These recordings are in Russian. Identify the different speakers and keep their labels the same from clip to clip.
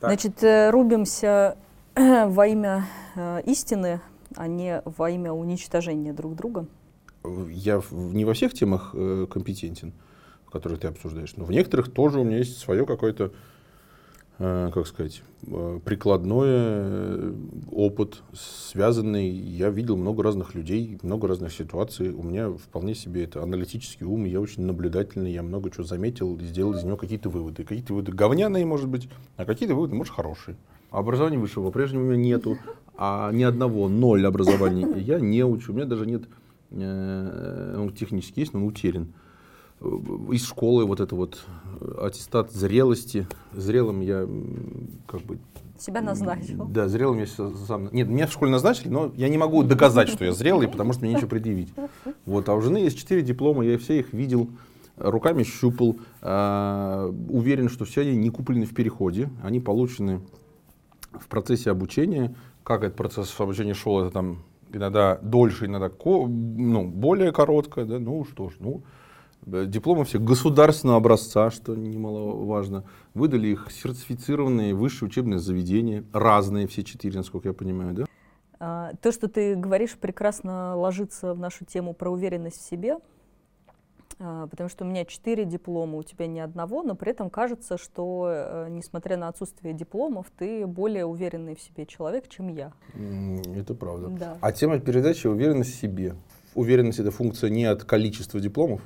Speaker 1: Так.
Speaker 2: Значит, э, рубимся во имя э, истины, а не во имя уничтожения друг друга.
Speaker 1: Я не во всех темах э, компетентен, которые ты обсуждаешь, но в некоторых тоже у меня есть свое какое-то, э, как сказать, э, прикладное э, опыт, связанный. Я видел много разных людей, много разных ситуаций. У меня вполне себе это аналитический ум, я очень наблюдательный, я много чего заметил и сделал из него какие-то выводы. Какие-то выводы говняные, может быть, а какие-то выводы, может, хорошие. Образования высшего по-прежнему у меня нету, а ни одного, ноль образований я не учу. У меня даже нет, э, он технически есть, но он утерян. Э, Из школы вот это вот э, аттестат зрелости. Зрелым я как бы...
Speaker 2: Себя назначил.
Speaker 1: Да, зрелым я сам... Нет, меня в школе назначили, но я не могу доказать, что я зрелый, потому что мне нечего предъявить. Вот, а у жены есть четыре диплома, я все их видел, руками щупал. а, уверен, что все они не куплены в переходе, они получены в процессе обучения. Как этот процесс обучения шел, это там иногда дольше, иногда ко- ну, более коротко. Да? Ну что ж, ну, дипломы все государственного образца, что немаловажно. Выдали их сертифицированные высшие учебные заведения, разные все четыре, насколько я понимаю, да?
Speaker 2: А, То, что ты говоришь, прекрасно ложится в нашу тему про уверенность в себе, а, потому что у меня четыре диплома, у тебя ни одного, но при этом кажется, что, э, несмотря на отсутствие дипломов, ты более уверенный в себе человек, чем я.
Speaker 1: Это правда.
Speaker 2: Да.
Speaker 1: А тема передачи уверенность в себе. Уверенность это функция не от количества дипломов,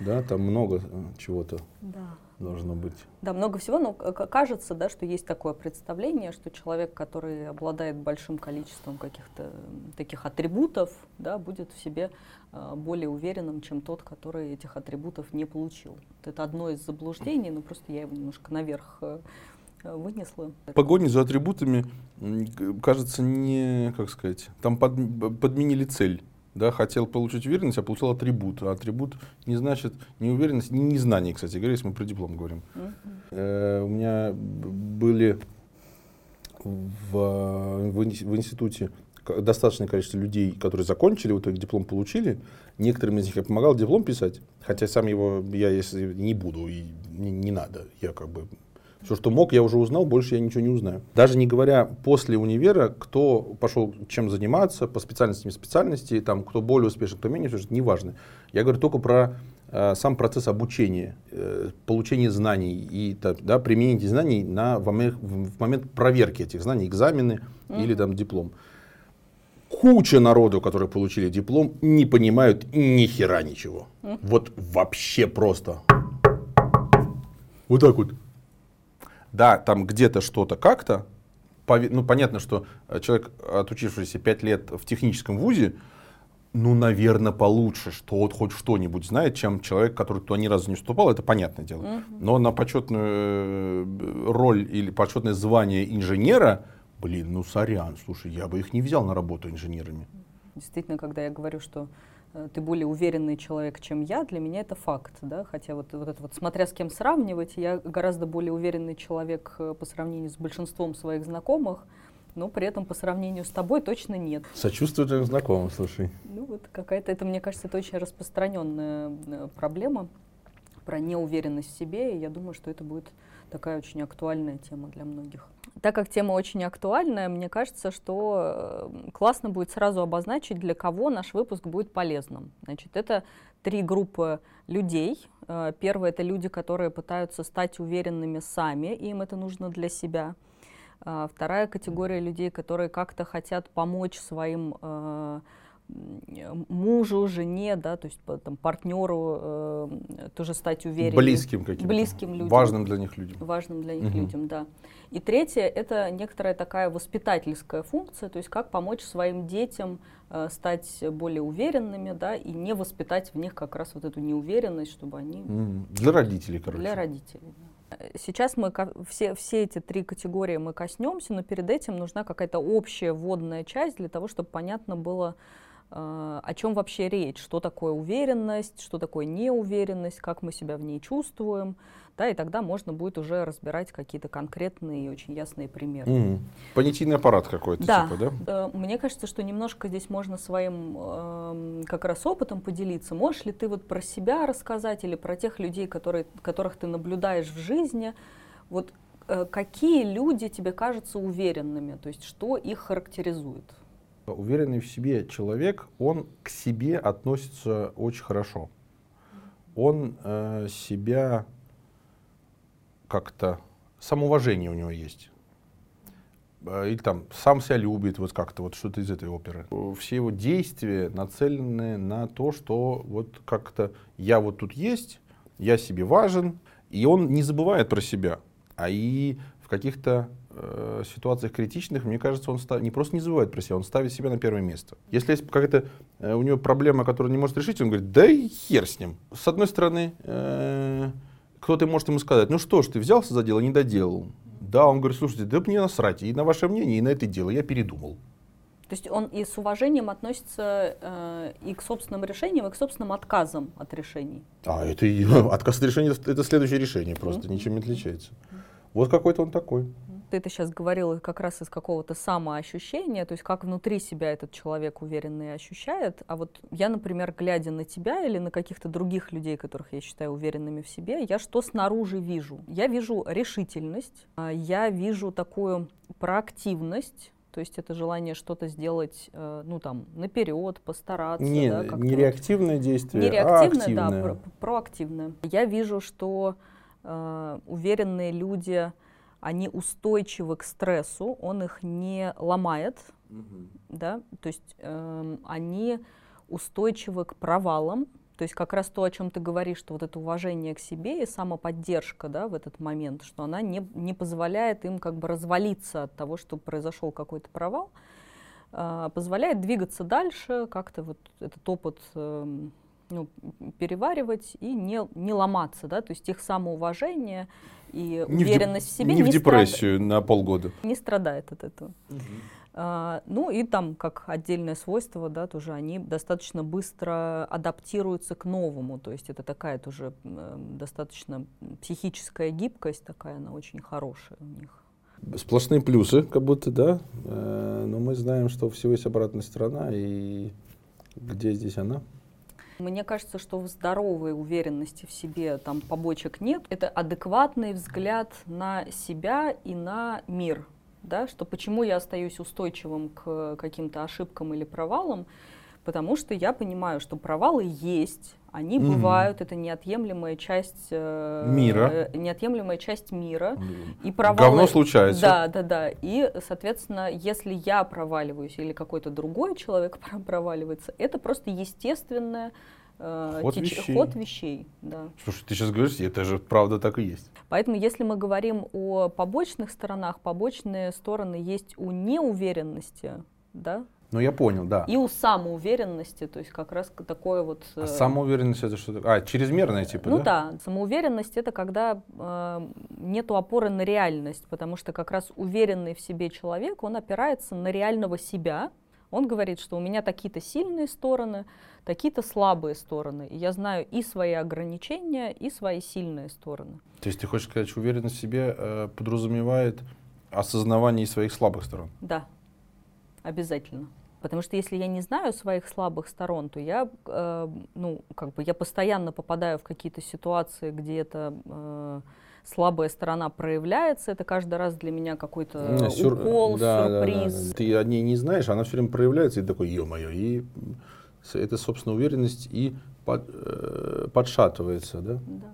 Speaker 1: да, там много э, чего-то
Speaker 2: Да.
Speaker 1: должно быть.
Speaker 2: Да, много всего, но кажется, да, что есть такое представление, что человек, который обладает большим количеством каких-то таких атрибутов, да, будет в себе а, более уверенным, чем тот, который этих атрибутов не получил. Вот Это одно из заблуждений, но просто я его немножко наверх э, э, вынесла.
Speaker 1: Погони за атрибутами, кажется, не, как сказать, там под- подменили цель. Да, хотел получить уверенность, а получил атрибут. А атрибут не значит не уверенность, не незнание, кстати говоря, если мы про диплом говорим.
Speaker 2: Мгм.
Speaker 1: Э, У меня были в, в в институте достаточное количество людей, которые закончили, в итоге диплом получили. Некоторым из них я помогал диплом писать, хотя сам его я если не буду и не, не надо. Я как бы все, что мог, я уже узнал, больше я ничего не узнаю. Даже не говоря после универа, кто пошел чем заниматься, по специальности, не специальности, там, кто более успешен, кто менее успешен, неважно. Я говорю только про э, сам процесс обучения, э, получения знаний и да, применения этих знаний на, в, моме- в- момент проверки этих знаний, экзамены или там диплом. Куча народу, которые получили диплом, не понимают ни хера ничего. Вот вообще просто. Вот так вот. Да, там где-то что-то как-то. Ну, понятно, что э, человек, отучившийся 5 лет в техническом вузе, ну, наверное, получше, что вот хоть что-нибудь знает, чем человек, который туда ни разу не вступал, это понятное дело. Но на почетную э, роль или почетное звание инженера, блин, ну, сорян, слушай, я бы их не взял на работу инженерами.
Speaker 2: Действительно, когда я говорю, что ты более уверенный человек, чем я, для меня это факт, да, хотя вот, вот это вот, смотря с кем сравнивать, я гораздо более уверенный человек э, по сравнению с большинством своих знакомых, но при этом по сравнению с тобой точно нет.
Speaker 1: Сочувствую твоим знакомым, слушай.
Speaker 2: Ну вот какая-то, это, мне кажется, это очень распространенная э, проблема про неуверенность в себе, и я думаю, что это будет такая очень актуальная тема для многих. Так как тема очень актуальная, мне кажется, что э, классно будет сразу обозначить, для кого наш выпуск будет полезным. Значит, это три группы людей. Э, Первое — это люди, которые пытаются стать уверенными сами, им это нужно для себя. А Вторая категория людей, которые как-то хотят помочь своим э, мужу, жене, да, то есть там, партнеру э, тоже стать увереннее.
Speaker 1: Близким каким-то.
Speaker 2: Близким людям.
Speaker 1: Важным для них людям.
Speaker 2: Важным для них
Speaker 1: Мгм.
Speaker 2: людям, да. И третье — это некоторая такая воспитательская функция, то есть как помочь своим детям э, стать более уверенными, да, и не воспитать в них как раз вот эту неуверенность, чтобы они
Speaker 1: Для родителей, короче.
Speaker 2: для родителей. да. Э, Сейчас мы все, все эти три категории мы коснемся, но перед этим нужна какая-то общая вводная часть для того, чтобы понятно было, о чем вообще речь, что такое уверенность, что такое неуверенность, как мы себя в ней чувствуем, да, и тогда можно будет уже разбирать какие-то конкретные и очень ясные примеры.
Speaker 1: Мгм. Понятийный аппарат какой-то,
Speaker 2: Да.
Speaker 1: типа, да?
Speaker 2: Э, Мне кажется, что немножко здесь можно своим эм, как раз опытом поделиться. Можешь ли ты вот про себя рассказать или про тех людей, которые, которых ты наблюдаешь в жизни? Вот э, какие люди тебе кажутся уверенными, то есть что их характеризует?
Speaker 1: Уверенный в себе человек, он к себе относится очень хорошо. Он э, себя как-то самоуважение у него есть. Э, или там сам себя любит, вот как-то вот что-то из этой оперы. Все его действия нацелены на то, что вот как-то я вот тут есть, я себе важен, и он не забывает про себя. А и в каких-то э, ситуациях критичных, мне кажется, он став... не просто не забывает про себя, он ставит себя на первое место. Если есть какая-то э, у него проблема, которую он не может решить, он говорит, да и хер с ним. С одной стороны, э, кто-то может ему сказать, ну что ж, ты взялся за дело, не доделал. Да, он говорит, слушайте, да мне насрать и на ваше мнение, и на это дело, я передумал.
Speaker 2: То есть он и с уважением относится э, и к собственным решениям, и к собственным отказам от решений.
Speaker 1: А, это отказ от решения, это следующее решение просто, mm-hmm. ничем не отличается. Вот какой-то он такой.
Speaker 2: Ты это сейчас говорил как раз из какого-то самоощущения, то есть как внутри себя этот человек уверенный ощущает. А вот я, например, глядя на тебя или на каких-то других людей, которых я считаю уверенными в себе, я что снаружи вижу? Я вижу решительность, а, я вижу такую проактивность, то есть это желание что-то сделать, э, ну там, наперед, постараться.
Speaker 1: Не,
Speaker 2: да,
Speaker 1: не реактивное действие,
Speaker 2: не реактивное,
Speaker 1: а активное.
Speaker 2: да, про проактивное. Я вижу, что уверенные люди, они устойчивы к стрессу, он их не ломает, угу. да, то есть э, они устойчивы к провалам, то есть как раз то, о чем ты говоришь, что вот это уважение к себе и самоподдержка да, в этот момент, что она не, не позволяет им как бы развалиться от того, что произошел какой-то провал, а, позволяет двигаться дальше, как-то вот этот опыт э, ну, переваривать и не, не ломаться, да, то есть их самоуважение и не уверенность в, в себе
Speaker 1: не, не в депрессию страд... на полгода.
Speaker 2: Не страдает от этого. Угу. А, ну и там, как отдельное свойство, да, тоже они достаточно быстро адаптируются к новому, то есть это такая тоже э, достаточно психическая гибкость такая, она очень хорошая у них.
Speaker 1: Сплошные плюсы, как будто, да, э, но мы знаем, что всего есть обратная сторона, и где здесь она?
Speaker 2: Мне кажется, что в здоровой уверенности в себе там побочек нет. Это адекватный взгляд на себя и на мир да, что почему я остаюсь устойчивым к каким-то ошибкам или провалам, потому что я понимаю, что провалы есть, они mm бывают, это неотъемлемая часть э,
Speaker 1: мира,
Speaker 2: э, неотъемлемая часть мира. И провалы,
Speaker 1: Говно случается.
Speaker 2: Да, да, да. И, соответственно, если я проваливаюсь или какой-то другой человек проваливается, это просто естественное
Speaker 1: Э, ход, теч... вещей.
Speaker 2: ход вещей. Да.
Speaker 1: Слушай, ты сейчас говоришь, это же правда так и есть.
Speaker 2: Поэтому, если мы говорим о побочных сторонах, побочные стороны есть у неуверенности, да?
Speaker 1: Ну, я понял, да.
Speaker 2: И у самоуверенности, то есть как раз такое вот...
Speaker 1: А э... самоуверенность это что такое? А, чрезмерная типа,
Speaker 2: ну, да? Да, самоуверенность это когда э, нету опоры на реальность, потому что как раз уверенный в себе человек, он опирается на реального себя, он говорит, что у меня такие-то сильные стороны, такие-то слабые стороны. И я знаю и свои ограничения, и свои сильные стороны.
Speaker 1: То есть ты хочешь сказать, что уверенность в себе э, подразумевает осознавание своих слабых сторон?
Speaker 2: Да, обязательно. Потому что если я не знаю своих слабых сторон, то я, э, ну, как бы я постоянно попадаю в какие-то ситуации, где это э, слабая сторона проявляется. Это каждый раз для меня какой-то Сюр... укол, да, сюрприз.
Speaker 1: Да, да. Ты о ней не знаешь, она все время проявляется, и такой, ё-моё, и эта, собственно, уверенность и под, э, подшатывается, да? Да.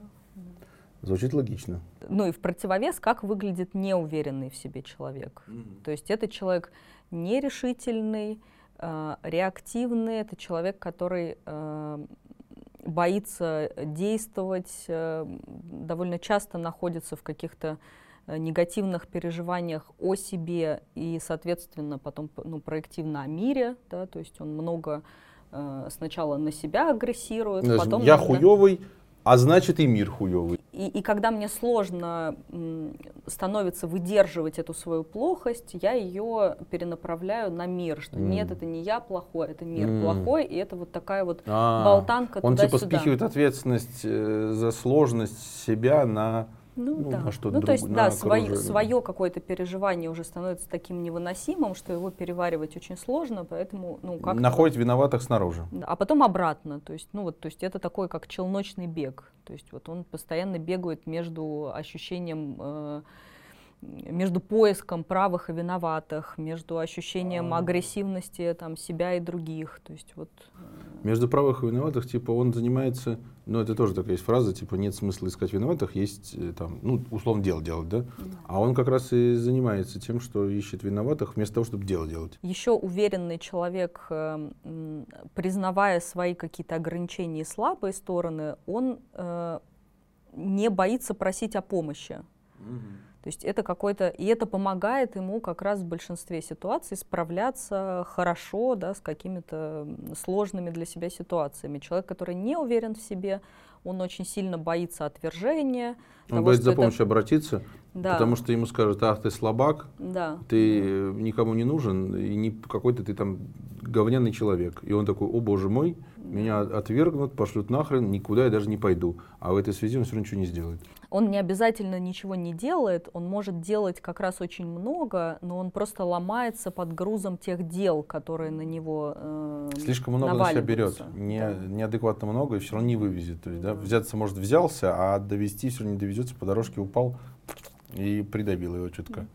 Speaker 1: Звучит логично.
Speaker 2: Ну и в противовес, как выглядит неуверенный в себе человек. Mm-hmm. То есть это человек нерешительный, э, реактивный, это человек, который э, боится действовать, э, довольно часто находится в каких-то негативных переживаниях о себе и, соответственно, потом ну, проективно о мире, да, то есть он много сначала на себя агрессирует,
Speaker 1: потом... Я хуёвый, а значит и мир хуёвый.
Speaker 2: И, и когда мне сложно становится выдерживать эту свою плохость, я ее перенаправляю на мир, что mm. нет, это не я плохой, это мир mm. плохой, и это вот такая вот а, болтанка
Speaker 1: Он типа спихивает ответственность э, за сложность себя на
Speaker 2: ну, ну, да. на что ну, то есть, да, свое, свое какое-то переживание уже становится таким невыносимым, что его переваривать очень сложно, поэтому, ну, как
Speaker 1: Находит виноватых снаружи.
Speaker 2: А потом обратно, то есть, ну, вот, то есть это такой, как челночный бег, то есть вот он постоянно бегает между ощущением э, между поиском правых и виноватых, между ощущением агрессивности там, себя и других. То есть вот...
Speaker 1: Между правых и виноватых, типа, он занимается, ну, это тоже такая есть фраза, типа, нет смысла искать виноватых, есть, э, там, ну, условно, дело делать, да? А он как раз и занимается тем, что ищет виноватых, вместо того, чтобы дело делать.
Speaker 2: Еще уверенный человек, э, признавая свои какие-то ограничения и слабые стороны, он э, не боится просить о помощи. Mm-hmm. То есть это какой-то, и это помогает ему как раз в большинстве ситуаций справляться хорошо, да, с какими-то сложными для себя ситуациями. Человек, который не уверен в себе, он очень сильно боится отвержения.
Speaker 1: Он того, боится за помощью это... обратиться, да. потому что ему скажут, ах, ты слабак, да. ты никому не нужен, и не какой-то ты там говняный человек. И он такой, о боже мой, меня отвергнут, пошлют нахрен, никуда я даже не пойду. А в этой связи он все равно ничего не сделает.
Speaker 2: Он не обязательно ничего не делает, он может делать как раз очень много, но он просто ломается под грузом тех дел, которые на него э,
Speaker 1: Слишком много на себя берет, не, да. неадекватно много, и все равно не вывезет. То есть, да, взяться, может, взялся, а довести все равно не довезется, по дорожке упал и придавил его чутка.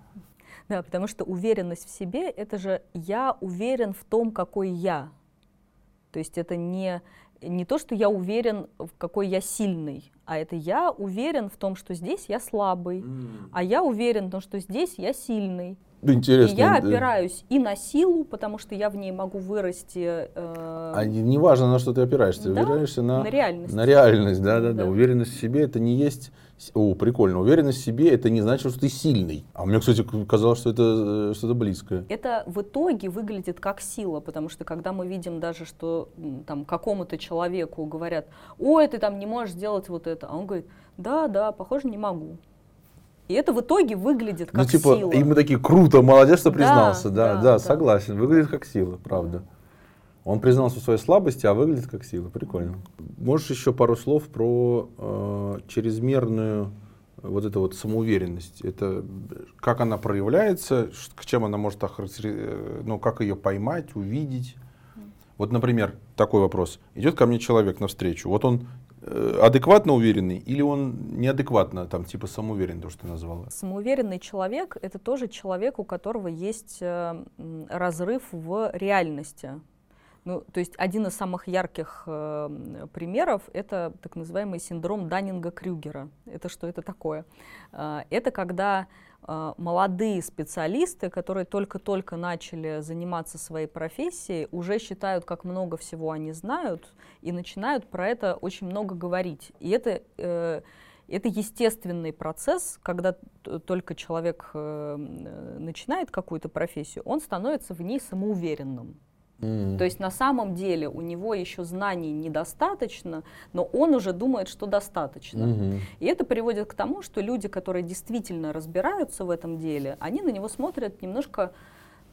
Speaker 2: Да, потому что уверенность в себе — это же я уверен в том, какой я. То есть это не, не то, что я уверен, в какой я сильный, а это я уверен в том, что здесь я слабый, mm. а я уверен в том, что здесь я сильный.
Speaker 1: Интересно.
Speaker 2: И я да. опираюсь и на силу, потому что я в ней могу вырасти.
Speaker 1: Э... А не важно, на что ты опираешься,
Speaker 2: да?
Speaker 1: опираешься на,
Speaker 2: на реальность.
Speaker 1: На реальность, да, да, да, да. Уверенность в себе это не есть о, прикольно. Уверенность в себе это не значит, что ты сильный. А мне, кстати, казалось, что это э, что-то близкое.
Speaker 2: Это в итоге выглядит как сила, потому что когда мы видим даже, что там какому-то человеку говорят, ой, ты там не можешь сделать вот это, а он говорит, да, да, похоже, не могу. И это в итоге выглядит ну, как
Speaker 1: ну, типа,
Speaker 2: сила.
Speaker 1: И мы такие, круто, молодец, что признался. Да, да, да, да, согласен. Выглядит как сила, правда. Он признался в своей слабости, а выглядит как сила. Прикольно. Можешь еще пару слов про э, чрезмерную вот эту вот самоуверенность? Это как она проявляется, к чем она может охарактеризовать, ну, как ее поймать, увидеть? Вот, например, такой вопрос. Идет ко мне человек навстречу, вот он э, адекватно уверенный или он неадекватно, там, типа самоуверенный, то, что ты назвала?
Speaker 2: Самоуверенный человек — это тоже человек, у которого есть э, разрыв в реальности. Ну, то есть один из самых ярких э, примеров это так называемый синдром Даннинга-Крюгера. Это что это такое? Э, это когда э, молодые специалисты, которые только-только начали заниматься своей профессией, уже считают, как много всего они знают, и начинают про это очень много говорить. И это э, это естественный процесс, когда только человек э, начинает какую-то профессию, он становится в ней самоуверенным. Mm. То есть на самом деле у него еще знаний недостаточно, но он уже думает, что достаточно. Mm-hmm. И это приводит к тому, что люди, которые действительно разбираются в этом деле, они на него смотрят немножко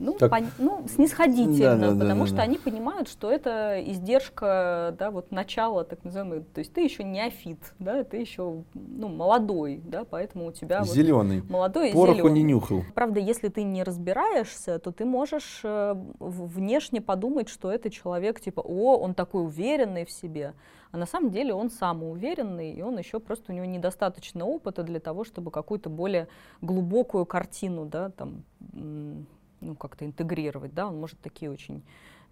Speaker 2: ну, так, пон, ну снисходительно, да, да, потому да, что да. они понимают, что это издержка, да, вот начала, так называемый, то есть ты еще неофит, да, ты еще, ну, молодой, да, поэтому у тебя
Speaker 1: зеленый,
Speaker 2: вот, молодой
Speaker 1: Пороху зеленый. не нюхал.
Speaker 2: Правда, если ты не разбираешься, то ты можешь э, внешне подумать, что это человек типа, о, он такой уверенный в себе, а на самом деле он самоуверенный, и он еще просто у него недостаточно опыта для того, чтобы какую-то более глубокую картину, да, там ну, как-то интегрировать, да, он может такие очень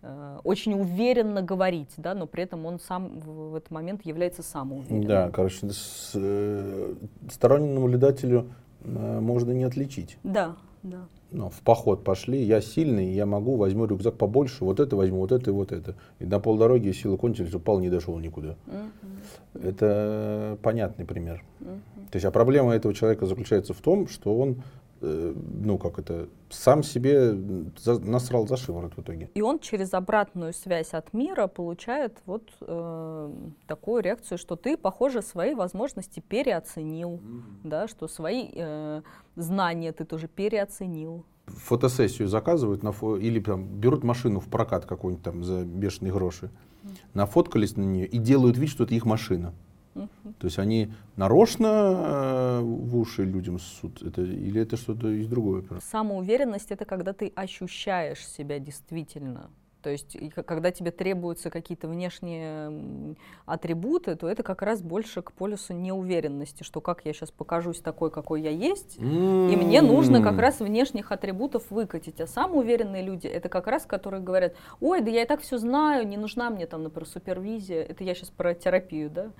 Speaker 2: э, очень уверенно говорить, да, но при этом он сам в, этот момент является самоуверенным.
Speaker 1: Да, короче, с, э, стороннему наблюдателю э, можно не отличить.
Speaker 2: Да, да.
Speaker 1: Ну, в поход пошли, я сильный, я могу, возьму рюкзак побольше, вот это возьму, вот это и вот это. И на полдороги силы кончились, упал, не дошел никуда. Угу. Это понятный пример. Угу. То есть, а проблема этого человека заключается в том, что он ну, как это, сам себе за, насрал за шиворот в итоге.
Speaker 2: И он через обратную связь от мира получает вот э, такую реакцию, что ты, похоже, свои возможности переоценил, mm-hmm. да, что свои э, знания ты тоже переоценил.
Speaker 1: Фотосессию заказывают на фо... или там берут машину в прокат какую-нибудь там за бешеные гроши, mm-hmm. нафоткались на нее и делают вид, что это их машина. То есть они нарочно э, в уши людям ссут, это, или это что-то из другого?
Speaker 2: Самоуверенность — это когда ты ощущаешь себя действительно То есть, когда тебе требуются какие-то внешние атрибуты, то это как раз больше к полюсу неуверенности, что как я сейчас покажусь такой, какой я есть, mm-hmm. и мне нужно как раз внешних атрибутов выкатить. А самые уверенные люди, это как раз, которые говорят, ой, да я и так все знаю, не нужна мне там, например, супервизия. Это я сейчас про терапию, да?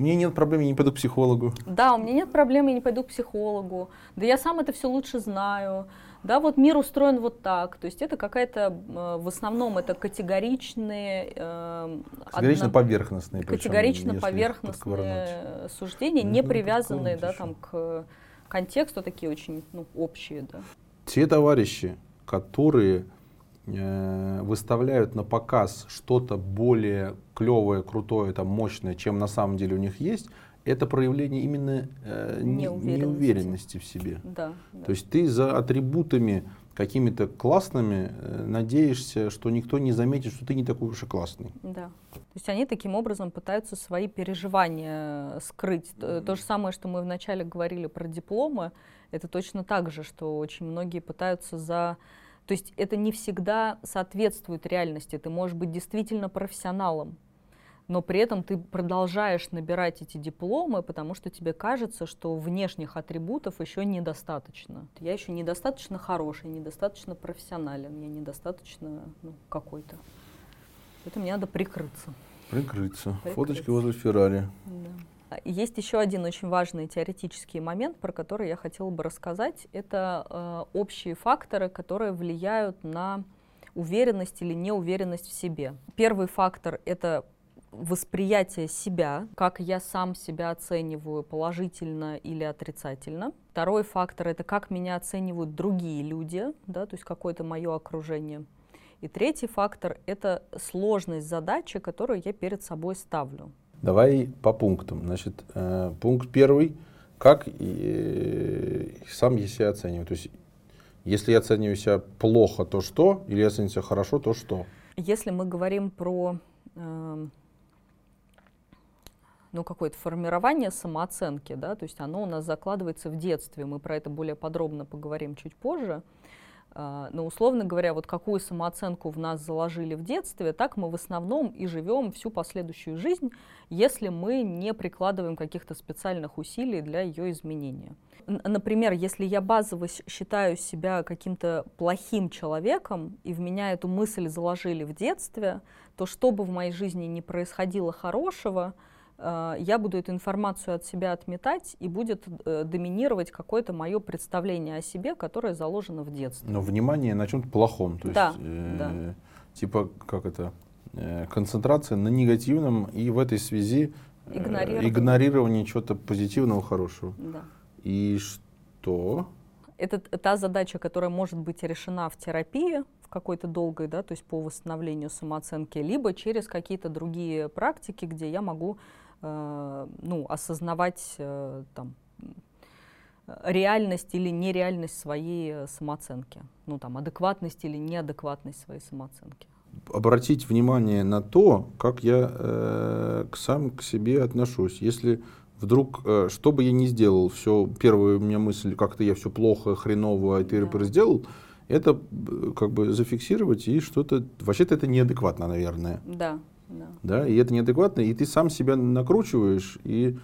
Speaker 1: Меня нет проблем, я не пойду к психологу.
Speaker 2: Да, у меня нет проблем, я не пойду к психологу. Да я сам это все лучше знаю да, вот мир устроен вот так. То есть это какая-то, э, в основном это категоричные...
Speaker 1: Э, Категорично-поверхностные.
Speaker 2: Категорично-поверхностные суждения, не привязанные, да, там, к контексту, такие очень ну, общие, да.
Speaker 1: Те товарищи, которые э, выставляют на показ что-то более клевое, крутое, там, мощное, чем на самом деле у них есть, это проявление именно э, неуверенности. неуверенности в себе.
Speaker 2: Да, да.
Speaker 1: То есть ты за атрибутами какими-то классными э, надеешься, что никто не заметит, что ты не такой уж и классный.
Speaker 2: Да. То есть они таким образом пытаются свои переживания скрыть. Mm-hmm. То же самое, что мы вначале говорили про дипломы, это точно так же, что очень многие пытаются за то есть это не всегда соответствует реальности. Ты можешь быть действительно профессионалом, но при этом ты продолжаешь набирать эти дипломы, потому что тебе кажется, что внешних атрибутов еще недостаточно. Я еще недостаточно хороший, недостаточно профессионален, я недостаточно ну, какой-то. Это мне надо прикрыться.
Speaker 1: Прикрыться. прикрыться. Фоточки возле Феррари.
Speaker 2: Да. Есть еще один очень важный теоретический момент, про который я хотела бы рассказать. Это э, общие факторы, которые влияют на уверенность или неуверенность в себе. Первый фактор — это восприятие себя, как я сам себя оцениваю положительно или отрицательно. Второй фактор — это как меня оценивают другие люди, да, то есть какое-то мое окружение. И третий фактор — это сложность задачи, которую я перед собой ставлю.
Speaker 1: Давай по пунктам. Значит, э, пункт первый — как э, сам я себя оцениваю. То есть если я оцениваю себя плохо, то что? Или я оцениваю себя хорошо, то что?
Speaker 2: Если мы говорим про э, ну, какое-то формирование самооценки, да, то есть оно у нас закладывается в детстве, мы про это более подробно поговорим чуть позже. А, но, условно говоря, вот какую самооценку в нас заложили в детстве, так мы в основном и живем всю последующую жизнь, если мы не прикладываем каких-то специальных усилий для ее изменения. Например, если я базово считаю себя каким-то плохим человеком, и в меня эту мысль заложили в детстве, то что бы в моей жизни ни происходило хорошего, я буду эту информацию от себя отметать, и будет э, доминировать какое-то мое представление о себе, которое заложено в детстве.
Speaker 1: Но внимание на чем-то плохом. То
Speaker 2: да,
Speaker 1: есть,
Speaker 2: э, да.
Speaker 1: Типа, как это, э, концентрация на негативном и в этой связи
Speaker 2: э, игнорирование,
Speaker 1: игнорирование чего-то позитивного, хорошего.
Speaker 2: Да.
Speaker 1: И что?
Speaker 2: Это та задача, которая может быть решена в терапии, в какой-то долгой, да, то есть по восстановлению самооценки, либо через какие-то другие практики, где я могу Э, ну, осознавать э, там, реальность или нереальность своей э, самооценки, ну там адекватность или неадекватность своей самооценки.
Speaker 1: Обратить внимание на то, как я э, к сам к себе отношусь. Если вдруг, э, что бы я ни сделал, все, первая у меня мысль, как-то я все плохо, хреново, а ты да. сделал, это как бы зафиксировать и что-то, вообще-то это неадекватно, наверное.
Speaker 2: Да,
Speaker 1: да. да, и это неадекватно, и ты сам себя накручиваешь и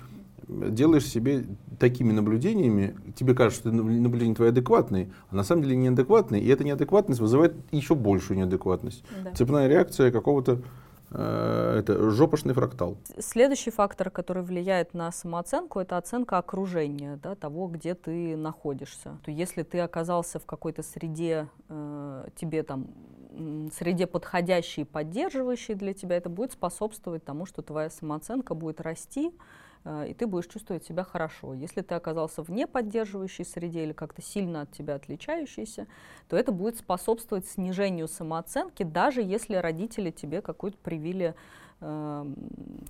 Speaker 1: делаешь себе такими наблюдениями, тебе кажется, что наблюдения твои адекватные, а на самом деле неадекватные, и эта неадекватность вызывает еще большую неадекватность. Да. Цепная реакция какого-то э, это жопошный фрактал.
Speaker 2: Следующий фактор, который влияет на самооценку, это оценка окружения, да, того, где ты находишься. То если ты оказался в какой-то среде, э, тебе там среде подходящей и поддерживающей для тебя, это будет способствовать тому, что твоя самооценка будет расти, э, и ты будешь чувствовать себя хорошо. Если ты оказался в неподдерживающей среде или как-то сильно от тебя отличающийся, то это будет способствовать снижению самооценки, даже если родители тебе какую-то привили
Speaker 1: э,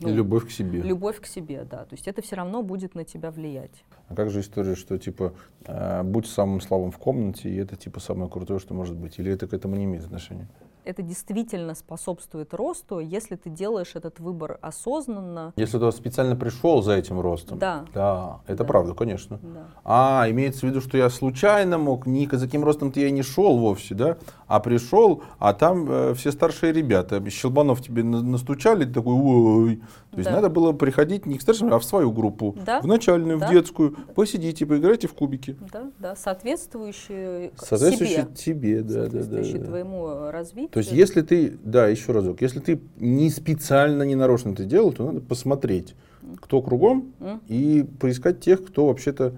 Speaker 1: ну, любовь к себе.
Speaker 2: Любовь к себе, да. То есть это все равно будет на тебя влиять.
Speaker 1: А как же история, что типа э, будь самым слабым в комнате, и это типа самое крутое, что может быть? Или это к этому не имеет отношения?
Speaker 2: это действительно способствует росту, если ты делаешь этот выбор осознанно.
Speaker 1: Если ты специально пришел за этим ростом.
Speaker 2: Да.
Speaker 1: Да, это
Speaker 2: Да.
Speaker 1: правда, конечно.
Speaker 2: Да.
Speaker 1: А, имеется в виду, что я случайно мог, ни за каким ростом-то я не шел вовсе, да? А пришел, а там э, все старшие ребята, щелбанов тебе на- настучали, ты такой, ой. То есть
Speaker 2: Да.
Speaker 1: надо было приходить не к старшим, а в свою группу,
Speaker 2: Да.
Speaker 1: в начальную,
Speaker 2: Да.
Speaker 1: в детскую, посидите, поиграйте в кубики.
Speaker 2: Да, да, соответствующие к
Speaker 1: Соответствующий
Speaker 2: себе,
Speaker 1: тебе, да, да, да,
Speaker 2: соответствующие
Speaker 1: да.
Speaker 2: твоему развитию.
Speaker 1: То есть, если ты, да, еще разок, если ты не специально, не нарочно это делал, то надо посмотреть, кто кругом,
Speaker 2: М?
Speaker 1: и поискать тех, кто вообще-то,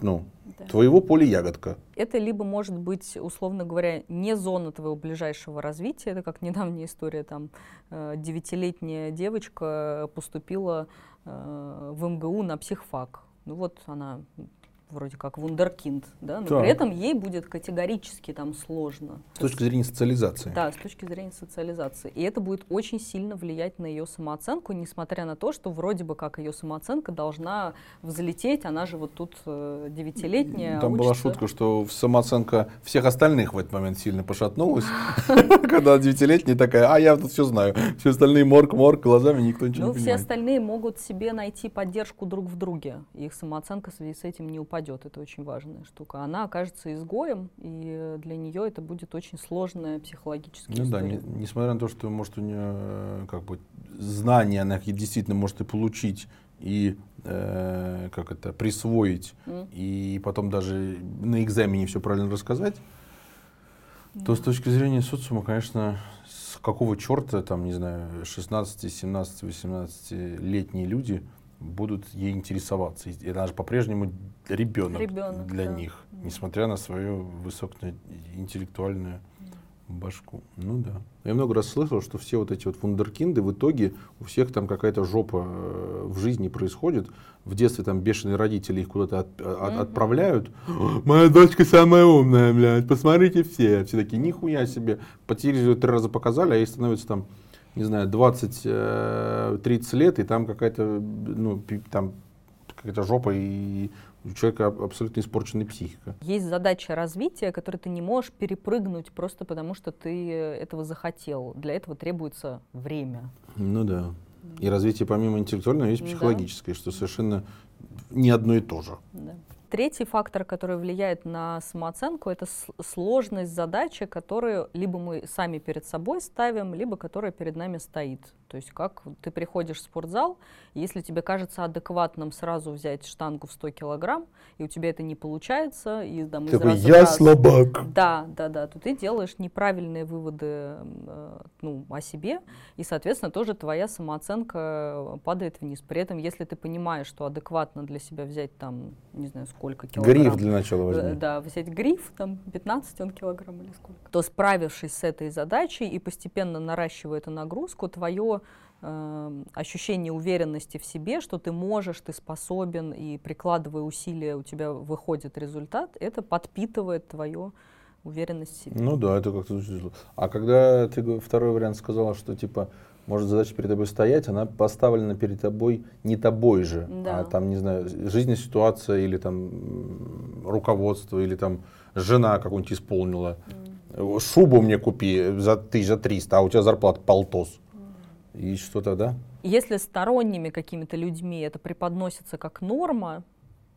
Speaker 1: ну,
Speaker 2: Да.
Speaker 1: твоего поля ягодка.
Speaker 2: Это либо может быть, условно говоря, не зона твоего ближайшего развития. Это как недавняя история, там э, девятилетняя девочка поступила э, в МГУ на психфак. Ну вот она вроде как вундеркинд, да, но
Speaker 1: Так.
Speaker 2: при этом ей будет категорически там сложно.
Speaker 1: С точки зрения социализации.
Speaker 2: Да, с точки зрения социализации. И это будет очень сильно влиять на ее самооценку, несмотря на то, что вроде бы как ее самооценка должна взлететь, она же вот тут э, девятилетняя.
Speaker 1: Там была
Speaker 2: учится.
Speaker 1: шутка, что самооценка всех остальных в этот момент сильно пошатнулась, когда девятилетняя такая, а я тут все знаю, все остальные морг-морг, глазами никто ничего
Speaker 2: Ну,
Speaker 1: не
Speaker 2: все
Speaker 1: понимает.
Speaker 2: остальные могут себе найти поддержку друг в друге. Их самооценка в связи с этим не упадет. Это очень важная штука. Она окажется изгоем, и для нее это будет очень сложная психологическая
Speaker 1: Ну да,
Speaker 2: история.
Speaker 1: не- несмотря на то, что может у нее э, как бы знания она действительно может и получить и э, как это присвоить
Speaker 2: М.
Speaker 1: и потом даже на экзамене все правильно рассказать, то с точки зрения социума, конечно, с какого черта там, не знаю, 16, 17, 18 летние люди будут ей интересоваться. И она же по-прежнему ребенок,
Speaker 2: Ребенок,
Speaker 1: для
Speaker 2: да.
Speaker 1: них, несмотря на свою высокоинтеллектуальную башку. Ну да. Я много раз слышал, что все вот эти вот вундеркинды в итоге у всех там какая-то жопа э, в жизни происходит. В детстве там бешеные родители их куда-то от- от-
Speaker 2: Мгм.
Speaker 1: отправляют. Моя дочка самая умная, блядь, посмотрите все. Все такие, нихуя себе. По телевизору три раза показали, а ей становится там, не знаю, 20-30 лет, и там какая-то, ну, там какая-то жопа, и у человека аб- абсолютно испорченная психика.
Speaker 2: Есть задача развития, которую ты не можешь перепрыгнуть просто потому, что ты этого захотел. Для этого требуется время.
Speaker 1: Ну да. И развитие помимо интеллектуального есть
Speaker 2: Да.
Speaker 1: психологическое, что совершенно не одно и то же.
Speaker 2: Да. Третий фактор, который влияет на самооценку, это сложность задачи, которую либо мы сами перед собой ставим, либо которая перед нами стоит. То есть как ты приходишь в спортзал, и если тебе кажется адекватным сразу взять штангу в 100 килограмм, и у тебя это не получается, и там, из
Speaker 1: Такой,
Speaker 2: раза
Speaker 1: я
Speaker 2: раз-
Speaker 1: слабак.
Speaker 2: Да, да, да, то ты делаешь неправильные выводы э, ну, о себе, и, соответственно, тоже твоя самооценка падает вниз. При этом, если ты понимаешь, что адекватно для себя взять там, не знаю, сколько килограмм.
Speaker 1: Гриф для начала
Speaker 2: э,
Speaker 1: возьми.
Speaker 2: Да, взять гриф, там 15 он килограмм или сколько. То справившись с этой задачей и постепенно наращивая эту нагрузку, твое э, ощущение уверенности в себе, что ты можешь, ты способен, и прикладывая усилия, у тебя выходит результат, это подпитывает твою уверенность в себе.
Speaker 1: Ну да, это как-то звучит. А когда ты второй вариант сказала, что типа может задача перед тобой стоять, она поставлена перед тобой не тобой же,
Speaker 2: Да.
Speaker 1: а там, не знаю, жизненная ситуация или там руководство, или там жена какую-нибудь исполнила. Э, Шубу мне купи за тысяч за 300, а у тебя зарплата полтос. И что тогда?
Speaker 2: Если сторонними какими-то людьми это преподносится как норма,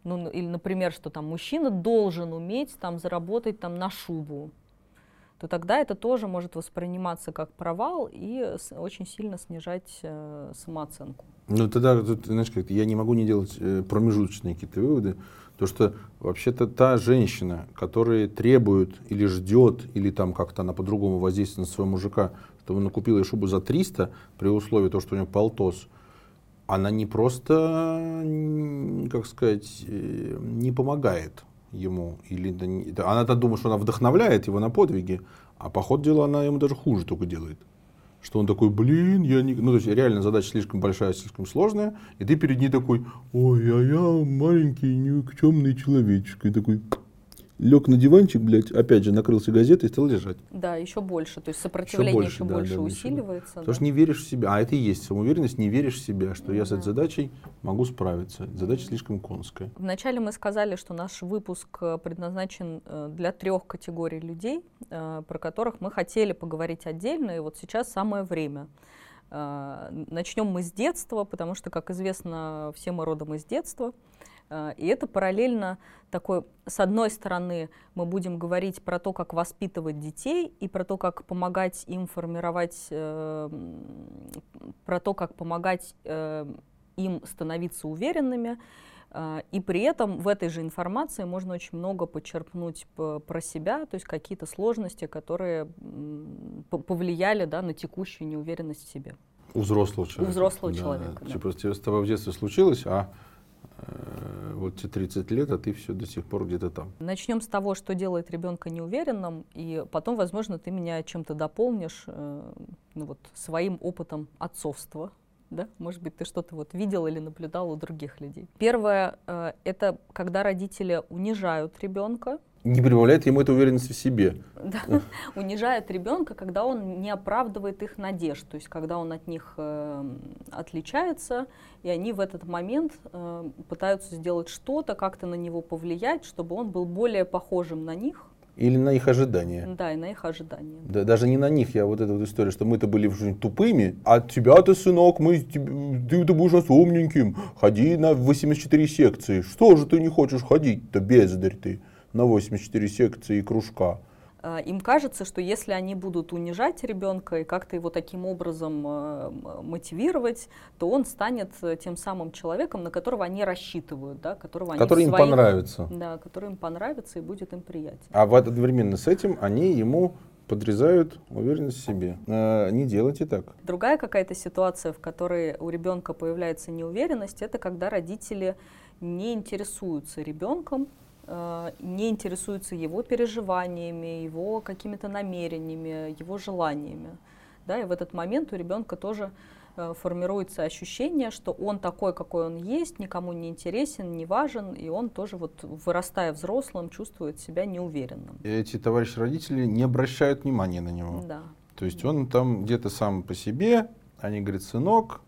Speaker 2: ну, или, например, что там мужчина должен уметь там заработать там на шубу, то тогда это тоже может восприниматься как провал и очень сильно снижать э, самооценку.
Speaker 1: Ну тогда, знаешь, как я не могу не делать э, промежуточные какие-то выводы, то что вообще-то та женщина, которая требует или ждет, или там как-то она по-другому воздействует на своего мужика, чтобы он купил ей шубу за 300, при условии того, что у нее полтос, она не просто, как сказать, э, не помогает ему. Или, она-то думает, что она вдохновляет его на подвиги, а по ходу дела она ему даже хуже только делает. Что он такой, блин, я не... Ну, то есть реально задача слишком большая, слишком сложная, и ты перед ней такой, ой, а я маленький никчемный человечек. И такой, лег на диванчик, блядь, опять же накрылся газетой и стал лежать.
Speaker 2: Да, еще больше. То есть сопротивление
Speaker 1: больше,
Speaker 2: еще
Speaker 1: да,
Speaker 2: больше
Speaker 1: да, да,
Speaker 2: усиливается.
Speaker 1: Потому
Speaker 2: да.
Speaker 1: что не веришь в себя. А это и есть самоуверенность, не веришь в себя, что я с этой
Speaker 2: Да.
Speaker 1: задачей могу справиться. Задача слишком конская.
Speaker 2: Вначале мы сказали, что наш выпуск э, предназначен э, для трех категорий людей, э, про которых мы хотели поговорить отдельно, и вот сейчас самое время. Начнем мы с детства, потому что, как известно, все мы родом из детства. Э, И это параллельно такой, с одной стороны, мы будем говорить про то, как воспитывать детей и про то, как помогать им формировать, э, про то, как помогать э, им становиться уверенными. Э, И при этом в этой же информации можно очень много почерпнуть про себя, то есть какие-то сложности, которые повлияли да, на текущую неуверенность в себе.
Speaker 1: У взрослого человека.
Speaker 2: взрослого человека, да.
Speaker 1: Типа с тобой в детстве случилось, а вот тебе 30 лет, а ты все до сих пор где-то там.
Speaker 2: Начнем с того, что делает ребенка неуверенным, и потом, возможно, ты меня чем-то дополнишь, э, ну вот своим опытом отцовства. Да? Может быть, ты что-то вот видел или наблюдал у других людей. Первое э, это когда родители унижают ребенка,
Speaker 1: Не прибавляет ему эта уверенность в себе.
Speaker 2: да, унижают ребенка, когда он не оправдывает их надежд, то есть когда он от них э, отличается, и они в этот момент э, пытаются сделать что-то, как-то на него повлиять, чтобы он был более похожим на них,
Speaker 1: Или на их ожидания.
Speaker 2: да, и на их ожидания.
Speaker 1: Да, даже не на них, я вот эта вот история, что мы-то были тупыми, а тебя-то, сынок, мы, теб- ты-то будешь нас умненьким, ходи на 84 секции. Что же ты не хочешь ходить-то, бездарь ты, на 84 секции и кружка?
Speaker 2: А, Им кажется, что если они будут унижать ребенка и как-то его таким образом э, мотивировать, то он станет э, тем самым человеком, на которого они рассчитывают, да, которого они в
Speaker 1: Который им понравится.
Speaker 2: Да, который им понравится и будет им приятен.
Speaker 1: А вот одновременно с этим они ему подрезают уверенность в себе. Э, не делайте так.
Speaker 2: Другая какая-то ситуация, в которой у ребенка появляется неуверенность, это когда родители не интересуются ребенком, не интересуются его переживаниями, его какими-то намерениями, его желаниями. Да, и в этот момент у ребенка тоже э, формируется ощущение, что он такой, какой он есть, никому не интересен, не важен, и он тоже, вот, вырастая взрослым, чувствует себя неуверенным.
Speaker 1: Эти товарищи родители не обращают внимания на него.
Speaker 2: Да.
Speaker 1: То есть он там где-то сам по себе, они говорят, сынок,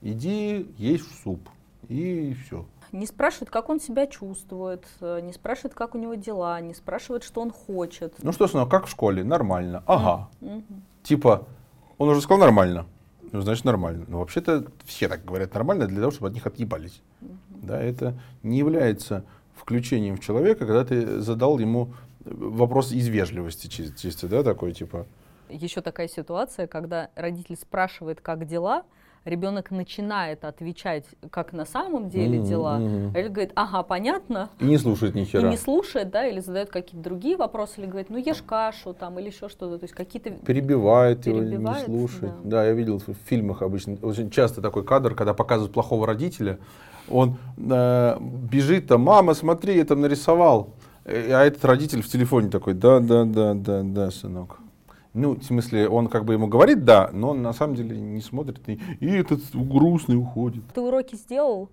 Speaker 1: иди есть суп. И все.
Speaker 2: Не спрашивают, как он себя чувствует, э, не спрашивают, как у него дела, не спрашивают, что он хочет.
Speaker 1: Ну что, сынок, как в школе? Нормально. Ага.
Speaker 2: Мгм.
Speaker 1: Типа, он уже сказал нормально. Ну, значит, нормально. Но вообще-то все так говорят нормально для того, чтобы от них отъебались. Да, это не является включением в человека, когда ты задал ему вопрос из вежливости чи- чисто, да, такой, типа,
Speaker 2: Еще такая ситуация, когда родитель спрашивает, как дела, ребенок начинает отвечать, как на самом деле дела.
Speaker 1: мгм.
Speaker 2: А Родитель говорит, ага, понятно.
Speaker 1: и не слушает ни
Speaker 2: И
Speaker 1: хера.
Speaker 2: не слушает, да, или задает какие-то другие вопросы, или говорит, ну ешь кашу там, или еще что-то. То есть какие-то
Speaker 1: перебивает его, не
Speaker 2: Перебивает,
Speaker 1: слушает.
Speaker 2: да.
Speaker 1: Да. я видел в фильмах обычно, очень часто такой кадр, когда показывают плохого родителя, он э, бежит там, мама, смотри, я там нарисовал. Э, А этот родитель в телефоне такой, да, да, да, да, да, сынок. Ну, в смысле, он как бы ему говорит да, но он на самом деле не смотрит, и, и этот грустный уходит.
Speaker 2: ты уроки сделал,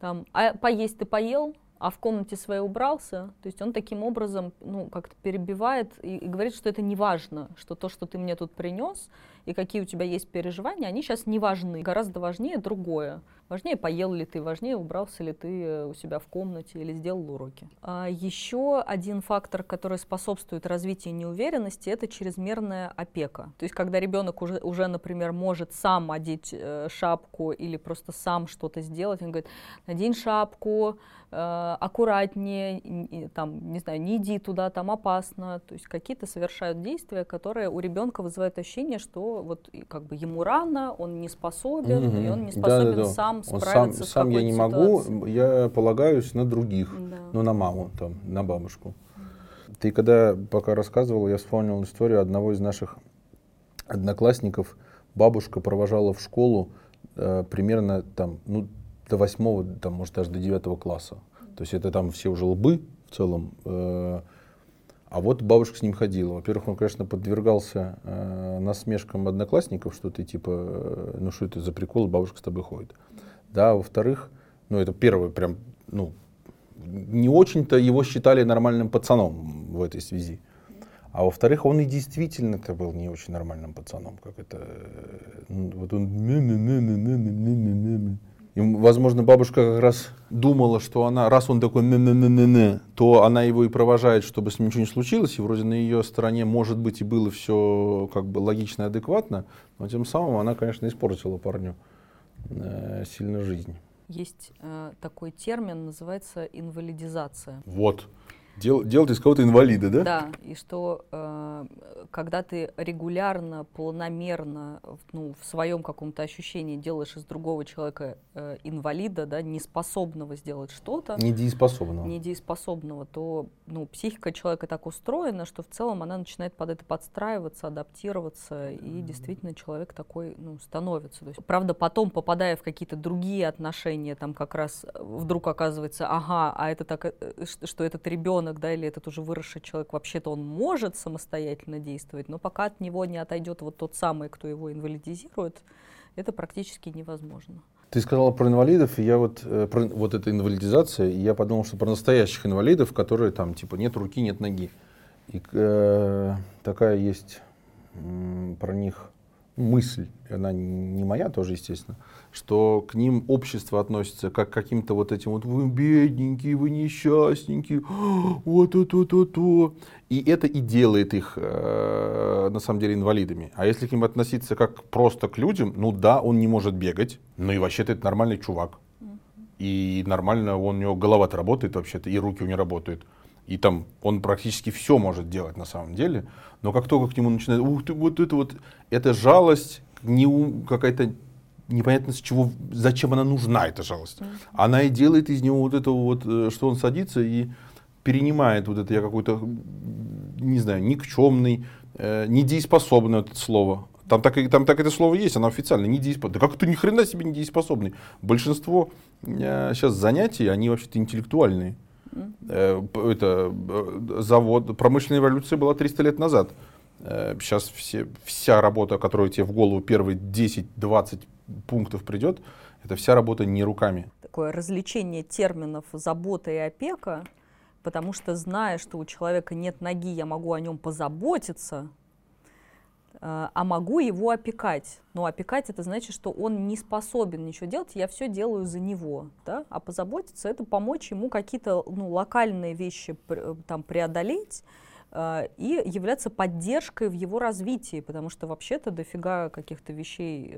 Speaker 2: там, а поесть ты поел, а в комнате своей убрался. То есть он таким образом, ну, как-то перебивает и, и говорит, что это не важно, что то, что ты мне тут принес, и какие у тебя есть переживания, они сейчас не важны. Гораздо важнее другое. Важнее, поел ли ты, важнее, убрался ли ты э, у себя в комнате или сделал уроки. А еще один фактор, который способствует развитию неуверенности, это чрезмерная опека. То есть, когда ребенок уже, уже например, может сам одеть э, шапку или просто сам что-то сделать, он говорит, надень шапку, э, аккуратнее, н- и там, не знаю, не иди туда, там опасно. То есть какие-то совершают действия, которые у ребенка вызывают ощущение, что вот как бы ему рано, он не способен, и он не способен
Speaker 1: Да-да-да.
Speaker 2: сам
Speaker 1: Он сам,
Speaker 2: справиться с
Speaker 1: сам я не
Speaker 2: какой-то
Speaker 1: могу, я полагаюсь на других.
Speaker 2: Да.
Speaker 1: Ну, на маму, там, на бабушку. Ты когда пока рассказывал, я вспомнил историю одного из наших одноклассников. Бабушка провожала в школу э, примерно там, ну, до восьмого, там, может, даже до девятого класса. То есть это там все уже лбы в целом. э, а вот бабушка с ним ходила. Во-первых, он, конечно, подвергался э, насмешкам одноклассников, что ты типа, э, ну что это за прикол, бабушка с тобой ходит. Да, во-вторых, ну это первое прям, ну, не очень-то его считали нормальным пацаном в этой связи. А во-вторых, он и действительно-то был не очень нормальным пацаном, как это, э, вот он, и, возможно, бабушка как раз думала, что она, раз он такой не не не не не то она его и провожает, чтобы с ним ничего не случилось, и вроде на ее стороне, может быть, и было все как бы логично и адекватно, но тем самым она, конечно, испортила парню сильно жизнь.
Speaker 2: Есть э, такой термин, называется инвалидизация.
Speaker 1: Вот. Дел, делать из кого-то инвалида, да?
Speaker 2: Да, и что э, когда ты регулярно, планомерно, ну, в своем каком-то ощущении делаешь из другого человека э, инвалида, да, неспособного сделать что-то.
Speaker 1: Недееспособного.
Speaker 2: Недееспособного, то ну, психика человека так устроена, что в целом она начинает под это подстраиваться, адаптироваться, и действительно человек такой ну, становится. То есть, правда, потом, попадая в какие-то другие отношения, там как раз вдруг оказывается, ага, а это так, э, что этот ребенок, да, или этот уже выросший человек, вообще-то он может самостоятельно действовать, но пока от него не отойдет вот тот самый, кто его инвалидизирует, это практически невозможно.
Speaker 1: Ты сказала про инвалидов, и я вот, э, про, вот эта инвалидизация, и я подумал, что про настоящих инвалидов, которые там, типа, нет руки, нет ноги. И э, такая есть э, про них мысль, она не моя тоже, естественно, что к ним общество относится как к каким-то вот этим вот вы бедненькие, вы несчастненькие, вот то то то И это и делает их э, на самом деле инвалидами. А если к ним относиться как просто к людям, ну да, он не может бегать, но и вообще-то это нормальный чувак. И нормально он, у него голова-то работает вообще-то, и руки у него работают. И там он практически все может делать на самом деле. Но как только к нему начинает, ух ты, вот это вот, это жалость, не какая-то непонятно с чего, зачем она нужна, эта жалость. Она и делает из него вот это вот, э, что он садится и перенимает вот это, я какой-то, не знаю, никчемный, э, недееспособный это слово. Там так, там так это слово есть, оно официально, недееспособный. Да как ты ни хрена себе недееспособный? Большинство э, сейчас занятий, они вообще-то интеллектуальные. Э, это, э, завод, промышленная революция была 300 лет назад. Сейчас э, все, вся работа, которая тебе в голову первые 10-20 пунктов придет, это вся работа не руками.
Speaker 2: Такое развлечение терминов забота и опека, потому что зная, что у человека нет ноги, я могу о нем позаботиться, а могу его опекать. Но опекать это значит, что он не способен ничего делать, я все делаю за него. Да? А позаботиться это помочь ему какие-то ну, локальные вещи э, там, преодолеть э, и являться поддержкой в его развитии, потому что вообще-то дофига каких-то вещей,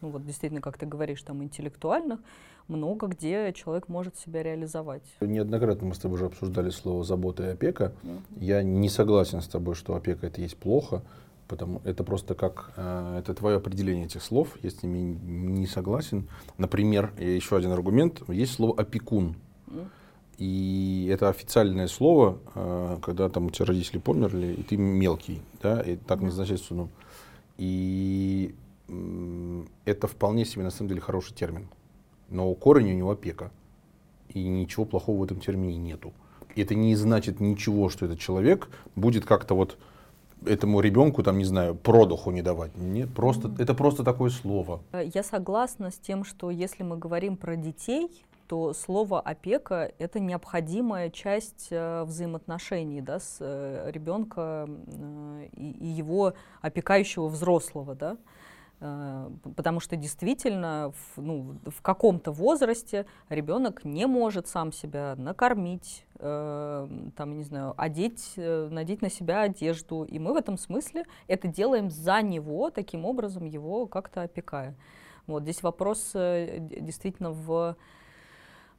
Speaker 2: ну вот действительно, как ты говоришь, там интеллектуальных, много где человек может себя реализовать.
Speaker 1: Неоднократно мы с тобой уже обсуждали слово забота и опека. Uh-huh. Я не согласен с тобой, что опека это есть плохо. Потому это просто как э, это твое определение этих слов, я с ними не согласен. Например, еще один аргумент, есть слово опекун. И это официальное слово, э, когда там у тебя родители померли, и ты мелкий, да, и так назначается ну. И э, это вполне себе на самом деле хороший термин. Но корень у него опека. И ничего плохого в этом термине нету. И это не значит ничего, что этот человек будет как-то вот этому ребенку, там, не знаю, продуху не давать. Нет, просто, это просто такое слово.
Speaker 2: Э, я согласна с тем, что если мы говорим про детей, то слово опека — это необходимая часть э, взаимоотношений да, с э, ребенка э, и, и его опекающего взрослого. Да? Э, потому что действительно в, ну, в каком-то возрасте ребенок не может сам себя накормить, э, там, не знаю, одеть, э, надеть на себя одежду. И мы в этом смысле это делаем за него, таким образом его как-то опекая. Вот здесь вопрос э, действительно в,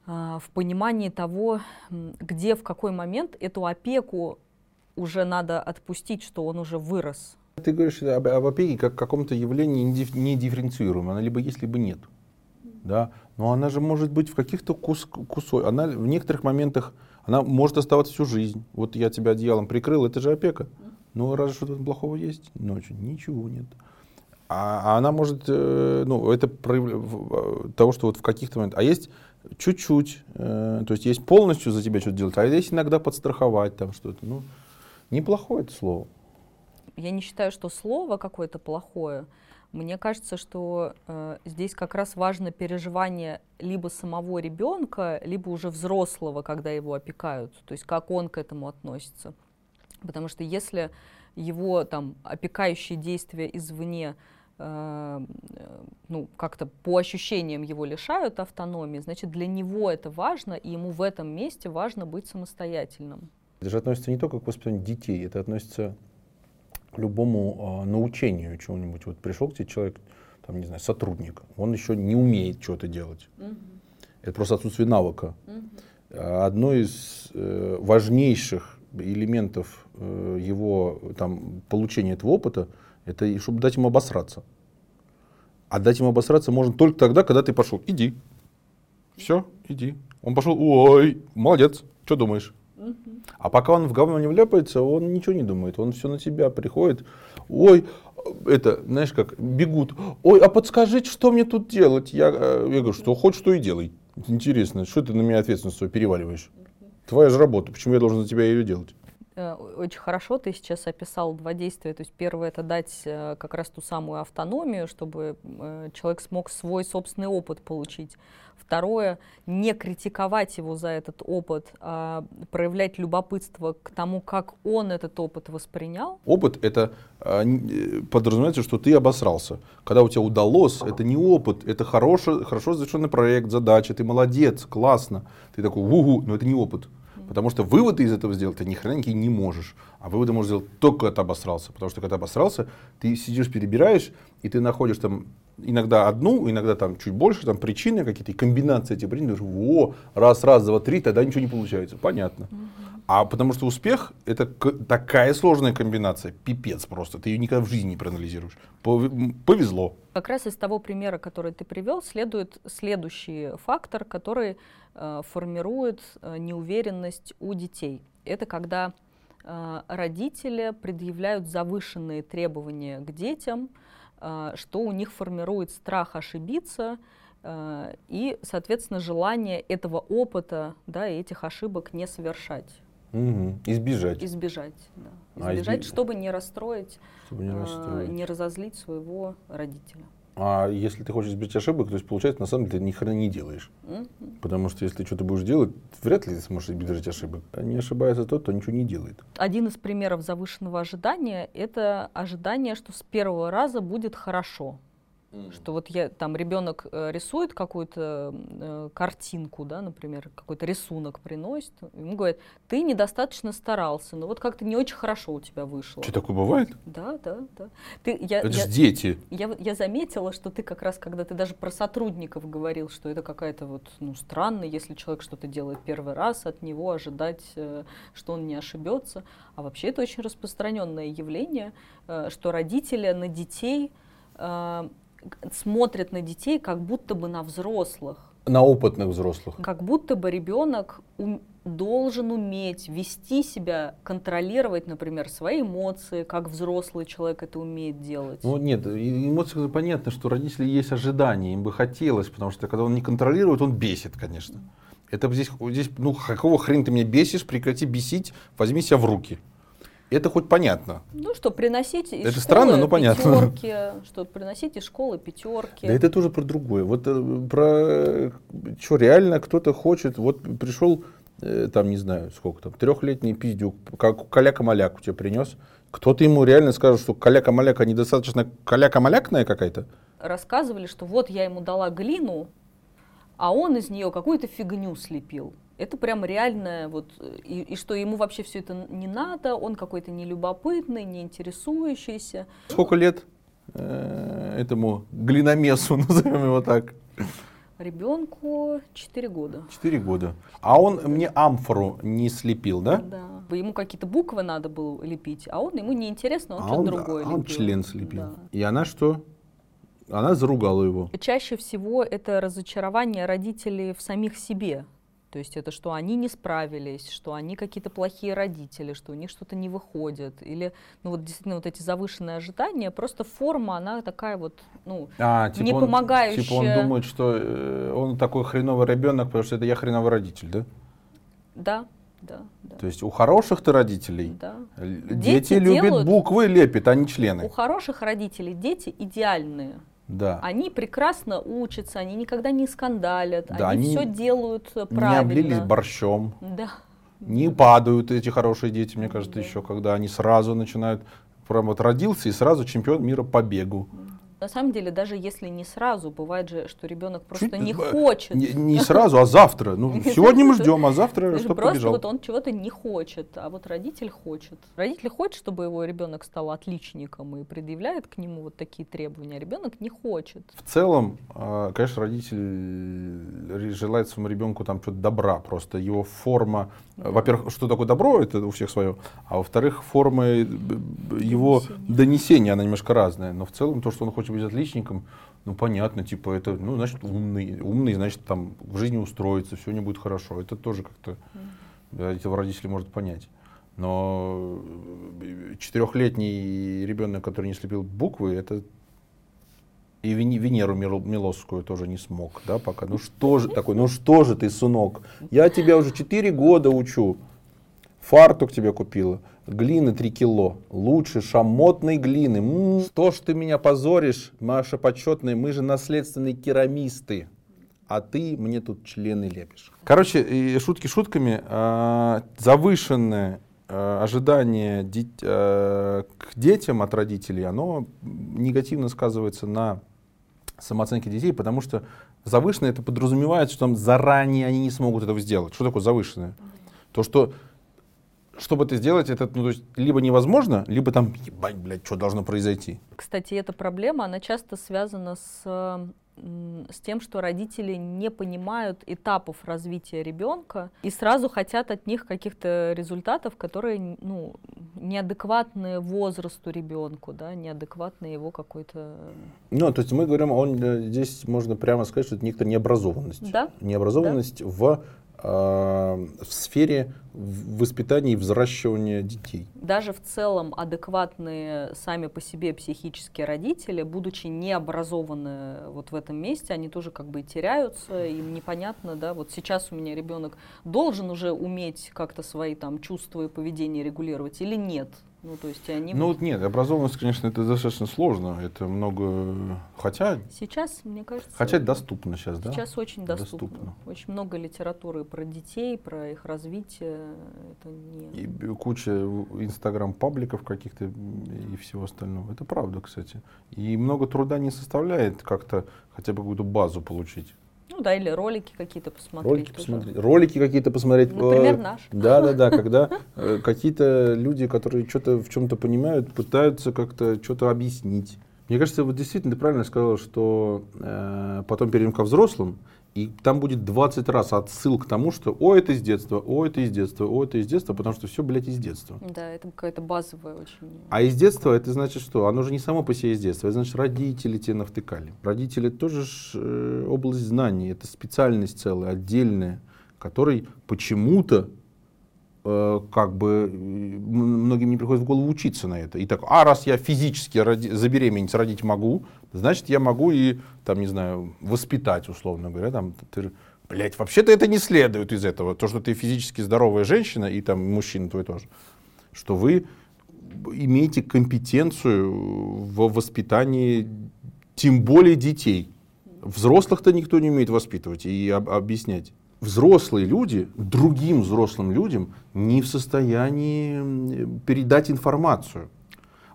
Speaker 2: э, в понимании того, где, в какой момент эту опеку уже надо отпустить, что он уже вырос,
Speaker 1: ты говоришь об, об опеке как каком-то явлении не дифференцируемом. Она либо есть, либо нет. Да? Но она же может быть в каких-то кус кусок. Она в некоторых моментах она может оставаться всю жизнь. Вот я тебя одеялом прикрыл, это же опека. Ну, разве что-то плохого есть? Ночью ничего нет. А, а она может, э, ну, это прояв... того, что вот в каких-то моментах. А есть чуть-чуть, э, то есть есть полностью за тебя что-то делать, а есть иногда подстраховать там что-то. Ну, неплохое это слово.
Speaker 2: Я не считаю, что слово какое-то плохое. Мне кажется, что э, здесь как раз важно переживание либо самого ребенка, либо уже взрослого, когда его опекают, то есть как он к этому относится. Потому что если его там опекающие действия извне э, ну, как-то по ощущениям его лишают автономии, значит, для него это важно, и ему в этом месте важно быть самостоятельным.
Speaker 1: Это же относится не только к воспитанию детей, это относится любому э, научению чего-нибудь. Вот пришел к тебе человек, там, не знаю, сотрудник, он еще не умеет что-то делать. Угу. Это просто отсутствие навыка. Угу. Одно из э, важнейших элементов э, его там, получения этого опыта, это чтобы дать ему обосраться. А дать ему обосраться можно только тогда, когда ты пошел. Иди. Все, иди. Он пошел, ой, молодец, что думаешь? А пока он в говно не вляпается, он ничего не думает. Он все на тебя приходит. Ой, это, знаешь, как бегут. Ой, а подскажите, что мне тут делать? Я, э, я говорю, что хочешь, что и делай. Интересно, что ты на меня ответственность свою переваливаешь? Твоя же работа, почему я должен за тебя ее делать?
Speaker 2: Э, очень хорошо ты сейчас описал два действия. То есть первое это дать э, как раз ту самую автономию, чтобы человек смог свой собственный опыт получить. Второе, не критиковать его за этот опыт, а проявлять любопытство к тому, как он этот опыт воспринял.
Speaker 1: Опыт — это а, э, подразумевается, что ты обосрался. Когда у тебя удалось, это не опыт, это хороший, хорошо завершенный проект, задача, ты молодец, классно. Ты такой, угу, но это не опыт. Потому что выводы из этого сделать ты ни хрена не можешь. А выводы можешь сделать только когда ты обосрался. Потому что когда ты обосрался, ты сидишь, перебираешь, и ты находишь там иногда одну, иногда там чуть больше, там причины какие-то, и комбинации этих причин, о, раз, раз, два, три, тогда ничего не получается. Понятно. Угу. А потому что успех это такая сложная комбинация, пипец просто, ты ее никогда в жизни не проанализируешь. Повезло.
Speaker 2: Как раз из того примера, который ты привел, следует следующий фактор, который э, формирует э, неуверенность у детей. Это когда э, родители предъявляют завышенные требования к детям, а, что у них формирует страх ошибиться а, и, соответственно, желание этого опыта, да, и этих ошибок не совершать.
Speaker 1: Угу. Избежать.
Speaker 2: Избежать, да. А избежать, а изби... чтобы не расстроить, чтобы не, расстроить. не разозлить своего родителя.
Speaker 1: А если ты хочешь избежать ошибок, то есть получается, на самом деле, ты ни хрена не делаешь. Mm-hmm. Потому что если что-то будешь делать, вряд ли ты сможешь избежать ошибок. А не ошибается тот, кто ничего не делает.
Speaker 2: Один из примеров завышенного ожидания – это ожидание, что с первого раза будет хорошо. Mm. Что вот я там ребенок э, рисует какую-то э, картинку, да, например, какой-то рисунок приносит, ему говорят, ты недостаточно старался, но вот как-то не очень хорошо у тебя вышло.
Speaker 1: Что такое бывает?
Speaker 2: Да, да, да. Ты, я,
Speaker 1: это я, же дети.
Speaker 2: Я, я заметила, что ты как раз, когда ты даже про сотрудников говорил, что это какая-то вот, ну, странно, если человек что-то делает первый раз, от него ожидать, э, что он не ошибется. А вообще это очень распространенное явление, э, что родители на детей э, смотрят на детей как будто бы на взрослых.
Speaker 1: На опытных взрослых.
Speaker 2: Как будто бы ребенок ум, должен уметь вести себя, контролировать, например, свои эмоции, как взрослый человек это умеет делать.
Speaker 1: Ну нет, эмоции понятно, что родители есть ожидания, им бы хотелось, потому что когда он не контролирует, он бесит, конечно. Это здесь, здесь ну какого хрена ты меня бесишь, прекрати бесить, возьми себя в руки. Это хоть понятно.
Speaker 2: Ну что, приносить из
Speaker 1: это
Speaker 2: школы
Speaker 1: странно, но понятно.
Speaker 2: пятерки, что приносить из школы пятерки.
Speaker 1: Да это тоже про другое. Вот э, про что реально кто-то хочет, вот пришел, э, там не знаю, сколько там, трехлетний пиздюк, как каляка-маляк у тебя принес, кто-то ему реально скажет, что каляка-маляка недостаточно каляка-малякная какая-то?
Speaker 2: Рассказывали, что вот я ему дала глину, а он из нее какую-то фигню слепил. Это прям реальное, вот, и, и что ему вообще все это не надо, он какой-то нелюбопытный, не интересующийся.
Speaker 1: Сколько лет э, этому глиномесу, назовем его так?
Speaker 2: Ребенку 4 года.
Speaker 1: 4 года. А он мне амфору не слепил, да?
Speaker 2: Да. Ему какие-то буквы надо было лепить, а он ему не интересно, он а что-то другое а
Speaker 1: он член слепил. Да. И она что? Она заругала его.
Speaker 2: Чаще всего это разочарование родителей в самих себе. То есть это что они не справились, что они какие-то плохие родители, что у них что-то не выходит. Или, ну вот действительно, вот эти завышенные ожидания, просто форма, она такая вот, ну, а, типа не он, помогающая.
Speaker 1: Типа он думает, что э, он такой хреновый ребенок, потому что это я хреновый родитель, да?
Speaker 2: Да, да, да.
Speaker 1: То есть у хороших-то родителей
Speaker 2: Да. Дети
Speaker 1: дети, любят
Speaker 2: делают-
Speaker 1: буквы лепят, а не
Speaker 2: У
Speaker 1: члены.
Speaker 2: хороших родителей дети идеальные.
Speaker 1: Да.
Speaker 2: Они прекрасно учатся, они никогда не скандалят,
Speaker 1: Да,
Speaker 2: они,
Speaker 1: они
Speaker 2: все делают э,
Speaker 1: Не
Speaker 2: правильно.
Speaker 1: облились борщом,
Speaker 2: Да.
Speaker 1: не падают эти хорошие дети, мне кажется,
Speaker 2: Да.
Speaker 1: еще, когда они сразу начинают, прям вот родился и сразу чемпион мира по бегу.
Speaker 2: На самом деле, даже если не сразу, бывает же, что ребенок просто
Speaker 1: Чуть-
Speaker 2: не
Speaker 1: э,
Speaker 2: хочет.
Speaker 1: Не, не сразу, а завтра. Ну, сегодня мы ждем, а завтра что
Speaker 2: просто
Speaker 1: побежал.
Speaker 2: вот он чего-то не хочет, а вот родитель хочет. Родитель хочет, чтобы его ребенок стал отличником и предъявляет к нему вот такие требования, а ребенок не хочет.
Speaker 1: В целом, э, конечно, родитель желает своему ребенку там что-то добра, просто его форма, э. Во-первых, что такое добро, это у всех свое, а во-вторых, форма э, его
Speaker 2: Донесения.
Speaker 1: донесения, она немножко разная, но в целом то, что он хочет быть отличником, ну понятно, типа это, ну значит умный, умный, значит там в жизни устроится, все не будет хорошо, это тоже как-то да, этого родители может понять. Но э, четырехлетний ребенок, который не слепил буквы, это и Венеру Мил- Милосскую тоже не смог, да, пока. Ну что же такое, ну что же ты, сынок, я тебя уже четыре года учу, фартук тебе купила, глины 3 кило, лучше шамотной глины. М, Что ж ты меня позоришь, Маша почетная, мы же наследственные керамисты, а ты мне тут члены лепишь. Короче, и шутки шутками, а, завышенное а, ожидание дит- а, к детям от родителей, оно негативно сказывается на самооценке детей, потому что завышенное это подразумевает, что там заранее они не смогут этого сделать. Что такое завышенное? То, что чтобы это сделать, это ну, то есть, либо невозможно, либо там, ебать, блядь, что должно произойти.
Speaker 2: Кстати, эта проблема, она часто связана с, м, с тем, что родители не понимают этапов развития ребенка и сразу хотят от них каких-то результатов, которые ну, неадекватны возрасту ребенку, да, неадекватны его какой-то...
Speaker 1: Ну, то есть мы говорим, он, э, здесь можно прямо сказать, что это некоторая необразованность.
Speaker 2: Да,
Speaker 1: Необразованность в, э, в сфере воспитания и взращивания детей.
Speaker 2: даже в целом адекватные сами по себе психические родители, будучи не образованы вот в этом месте, они тоже как бы теряются, им непонятно, да, вот сейчас у меня ребенок должен уже уметь как-то свои там чувства и поведение регулировать или нет. Ну, то есть они
Speaker 1: Ну
Speaker 2: вот
Speaker 1: нет, образованность, конечно, это достаточно сложно. Это много. Хотя,
Speaker 2: сейчас, мне кажется,
Speaker 1: хотя доступно сейчас, да?
Speaker 2: сейчас очень доступно.
Speaker 1: Доступно.
Speaker 2: Очень много литературы про детей, про их развитие. Это не...
Speaker 1: И куча инстаграм-пабликов каких-то и всего остального. Это правда, кстати. И много труда не составляет как-то хотя бы какую-то базу получить.
Speaker 2: Ну да, или ролики какие-то посмотреть.
Speaker 1: Ролики
Speaker 2: тоже.
Speaker 1: посмотреть. Ролики какие-то посмотреть.
Speaker 2: Например,
Speaker 1: Э,
Speaker 2: наш.
Speaker 1: Да, да, да, когда э, какие-то люди, которые что-то в чем-то понимают, пытаются как-то что-то объяснить. Мне кажется, вот действительно ты правильно сказал, что э, потом перейдем ко взрослым, и там будет 20 раз отсыл к тому, что о, это из детства, о, это из детства, о, это из детства, потому что все, блядь, из детства.
Speaker 2: Да, это какая-то базовая очень.
Speaker 1: А из детства это значит что? Оно же не само по себе из детства, это значит родители тебе навтыкали. Родители тоже ж, э, область знаний, это специальность целая, отдельная, которой почему-то как бы э, многим не приходит в голову учиться на это. И так, а раз я физически роди- забеременеть родить могу, значит я могу и, там, не знаю, воспитать, условно говоря, там, ты, блядь, вообще-то это не следует из этого. То, что ты физически здоровая женщина, и там мужчина твой тоже, что вы имеете компетенцию в воспитании, тем более детей. Взрослых-то никто не умеет воспитывать и об- объяснять. Взрослые люди другим взрослым людям не в состоянии передать информацию.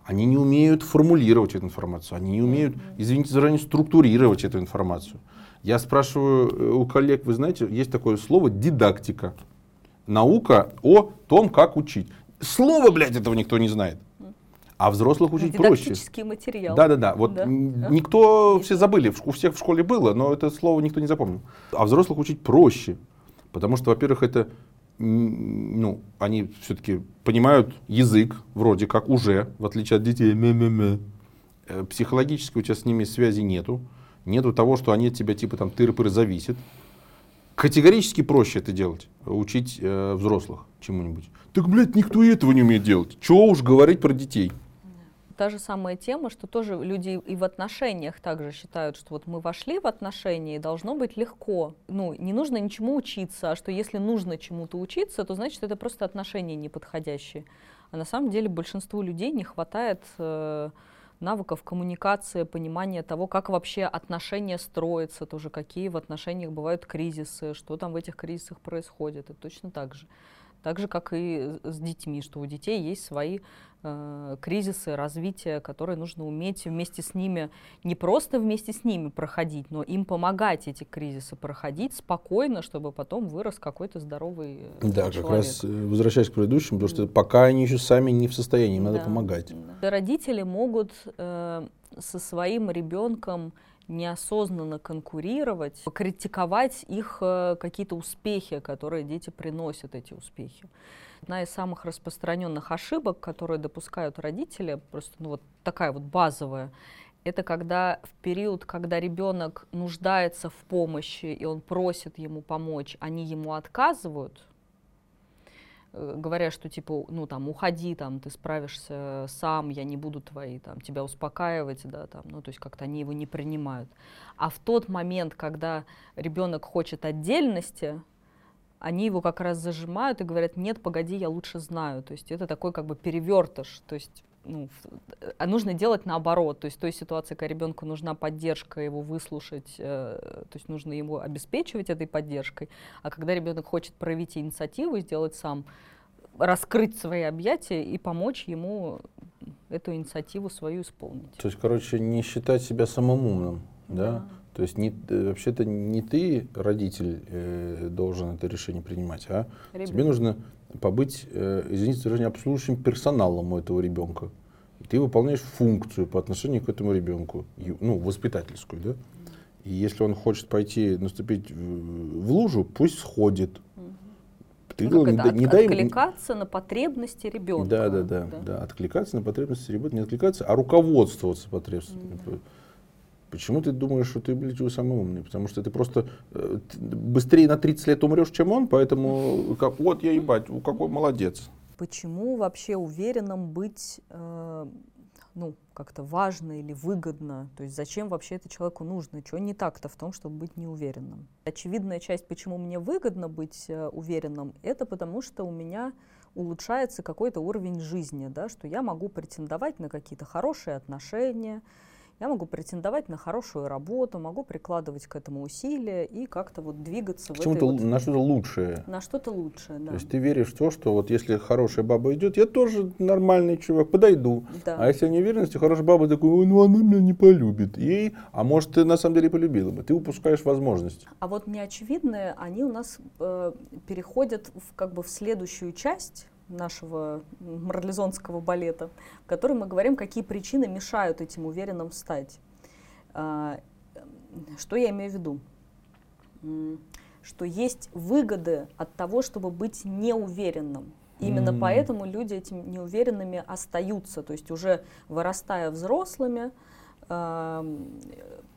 Speaker 1: Они не умеют формулировать эту информацию, они не умеют, извините заранее, структурировать эту информацию. Я спрашиваю э, у коллег, вы знаете, есть такое слово дидактика. Наука о том, как учить. Слово, блядь, этого никто не знает. А взрослых учить проще.
Speaker 2: Дидактический материал.
Speaker 1: Да, да, да. Вот
Speaker 2: Да.
Speaker 1: никто, все забыли, у всех в школе было, но это слово никто не запомнил. А взрослых учить проще, потому что, во-первых, это, ну, они все-таки понимают язык вроде как уже, в отличие от детей. Мэ-мэ-мэ. Э, Психологически у тебя с ними связи нету, нету того, что они от тебя типа там тыры-пыры зависят. Категорически проще это делать, учить э, взрослых чему-нибудь. Так, блядь, никто этого не умеет делать. Чего уж говорить про детей.
Speaker 2: Та же самая тема, что тоже люди и в отношениях также считают, что вот мы вошли в отношения, и должно быть легко. Ну, не нужно ничему учиться, а что если нужно чему-то учиться, то значит это просто отношения неподходящие. А на самом деле большинству людей не хватает э, навыков коммуникации, понимания того, как вообще отношения строятся, тоже какие в отношениях бывают кризисы, что там в этих кризисах происходит. И точно так же. Так же, как и с детьми, что у детей есть свои э, кризисы развития, которые нужно уметь вместе с ними, не просто вместе с ними проходить, но им помогать эти кризисы проходить спокойно, чтобы потом вырос какой-то здоровый э,
Speaker 1: Да,
Speaker 2: человек.
Speaker 1: как раз э, возвращаясь к предыдущему, потому что пока они еще сами не в состоянии, им надо
Speaker 2: Да,
Speaker 1: помогать.
Speaker 2: да. Родители могут э, со своим ребенком неосознанно конкурировать, критиковать их э, какие-то успехи, которые дети приносят, эти успехи. Одна из самых распространенных ошибок, которые допускают родители, просто ну, вот такая вот базовая, это когда в период, когда ребенок нуждается в помощи, и он просит ему помочь, они ему отказывают, говоря, что типа, ну там, уходи, там, ты справишься сам, я не буду твои, там, тебя успокаивать, да, там, ну, то есть как-то они его не принимают. А в тот момент, когда ребенок хочет отдельности, они его как раз зажимают и говорят, нет, погоди, я лучше знаю. То есть это такой как бы перевертыш, то есть ну, а нужно делать наоборот. То есть в той ситуации, когда ребенку нужна поддержка, его выслушать, э, то есть нужно ему обеспечивать этой поддержкой. А когда ребенок хочет проявить инициативу, сделать сам, раскрыть свои объятия и помочь ему эту инициативу свою исполнить.
Speaker 1: То есть, короче, не считать себя самым умным, да?
Speaker 2: Да.
Speaker 1: То есть не, э, вообще-то не ты, родитель, э, должен это решение принимать, а
Speaker 2: Ребенок.
Speaker 1: тебе нужно побыть, э, извините за выражение, обслуживающим персоналом у этого ребенка. Ты выполняешь функцию по отношению к этому ребенку, ну, воспитательскую, да? И если он хочет пойти наступить в, в лужу, пусть сходит. Ты,
Speaker 2: Ну,
Speaker 1: главное, не
Speaker 2: это,
Speaker 1: дай- не
Speaker 2: от-
Speaker 1: дай им-
Speaker 2: откликаться на потребности ребенка.
Speaker 1: да, да, да, да, Откликаться на потребности ребенка, не откликаться, а руководствоваться потребностями. Почему ты думаешь, что ты, блядь, самый умный? Потому что ты просто э, быстрее на 30 лет умрешь, чем он, поэтому как, вот я ебать, какой молодец.
Speaker 2: Почему вообще уверенным быть э, ну, как-то важно или выгодно? То есть зачем вообще это человеку нужно? Чего не так-то в том, чтобы быть неуверенным? Очевидная часть, почему мне выгодно быть э, уверенным, это потому что у меня улучшается какой-то уровень жизни, да, что я могу претендовать на какие-то хорошие отношения, я могу претендовать на хорошую работу, могу прикладывать к этому усилия и как-то вот двигаться
Speaker 1: К
Speaker 2: в
Speaker 1: чему-то,
Speaker 2: вот-
Speaker 1: на что-то лучшее.
Speaker 2: на что-то лучшее, да.
Speaker 1: То есть ты веришь в то, что вот если хорошая баба идет, я тоже нормальный чувак, подойду.
Speaker 2: Да.
Speaker 1: А если неуверенности, хорошая баба такой, «Ой, ну она меня не полюбит. Ей, а может ты на самом деле полюбила бы. Ты упускаешь возможность.
Speaker 2: А вот неочевидные, они у нас э, переходят в, как бы в следующую часть нашего марлезонского балета, в которой мы говорим, какие причины мешают этим уверенным встать. А, что я имею в виду? Что есть выгоды от того, чтобы быть неуверенным. Именно
Speaker 1: М.
Speaker 2: поэтому люди этими неуверенными остаются, то есть уже вырастая взрослыми, ам,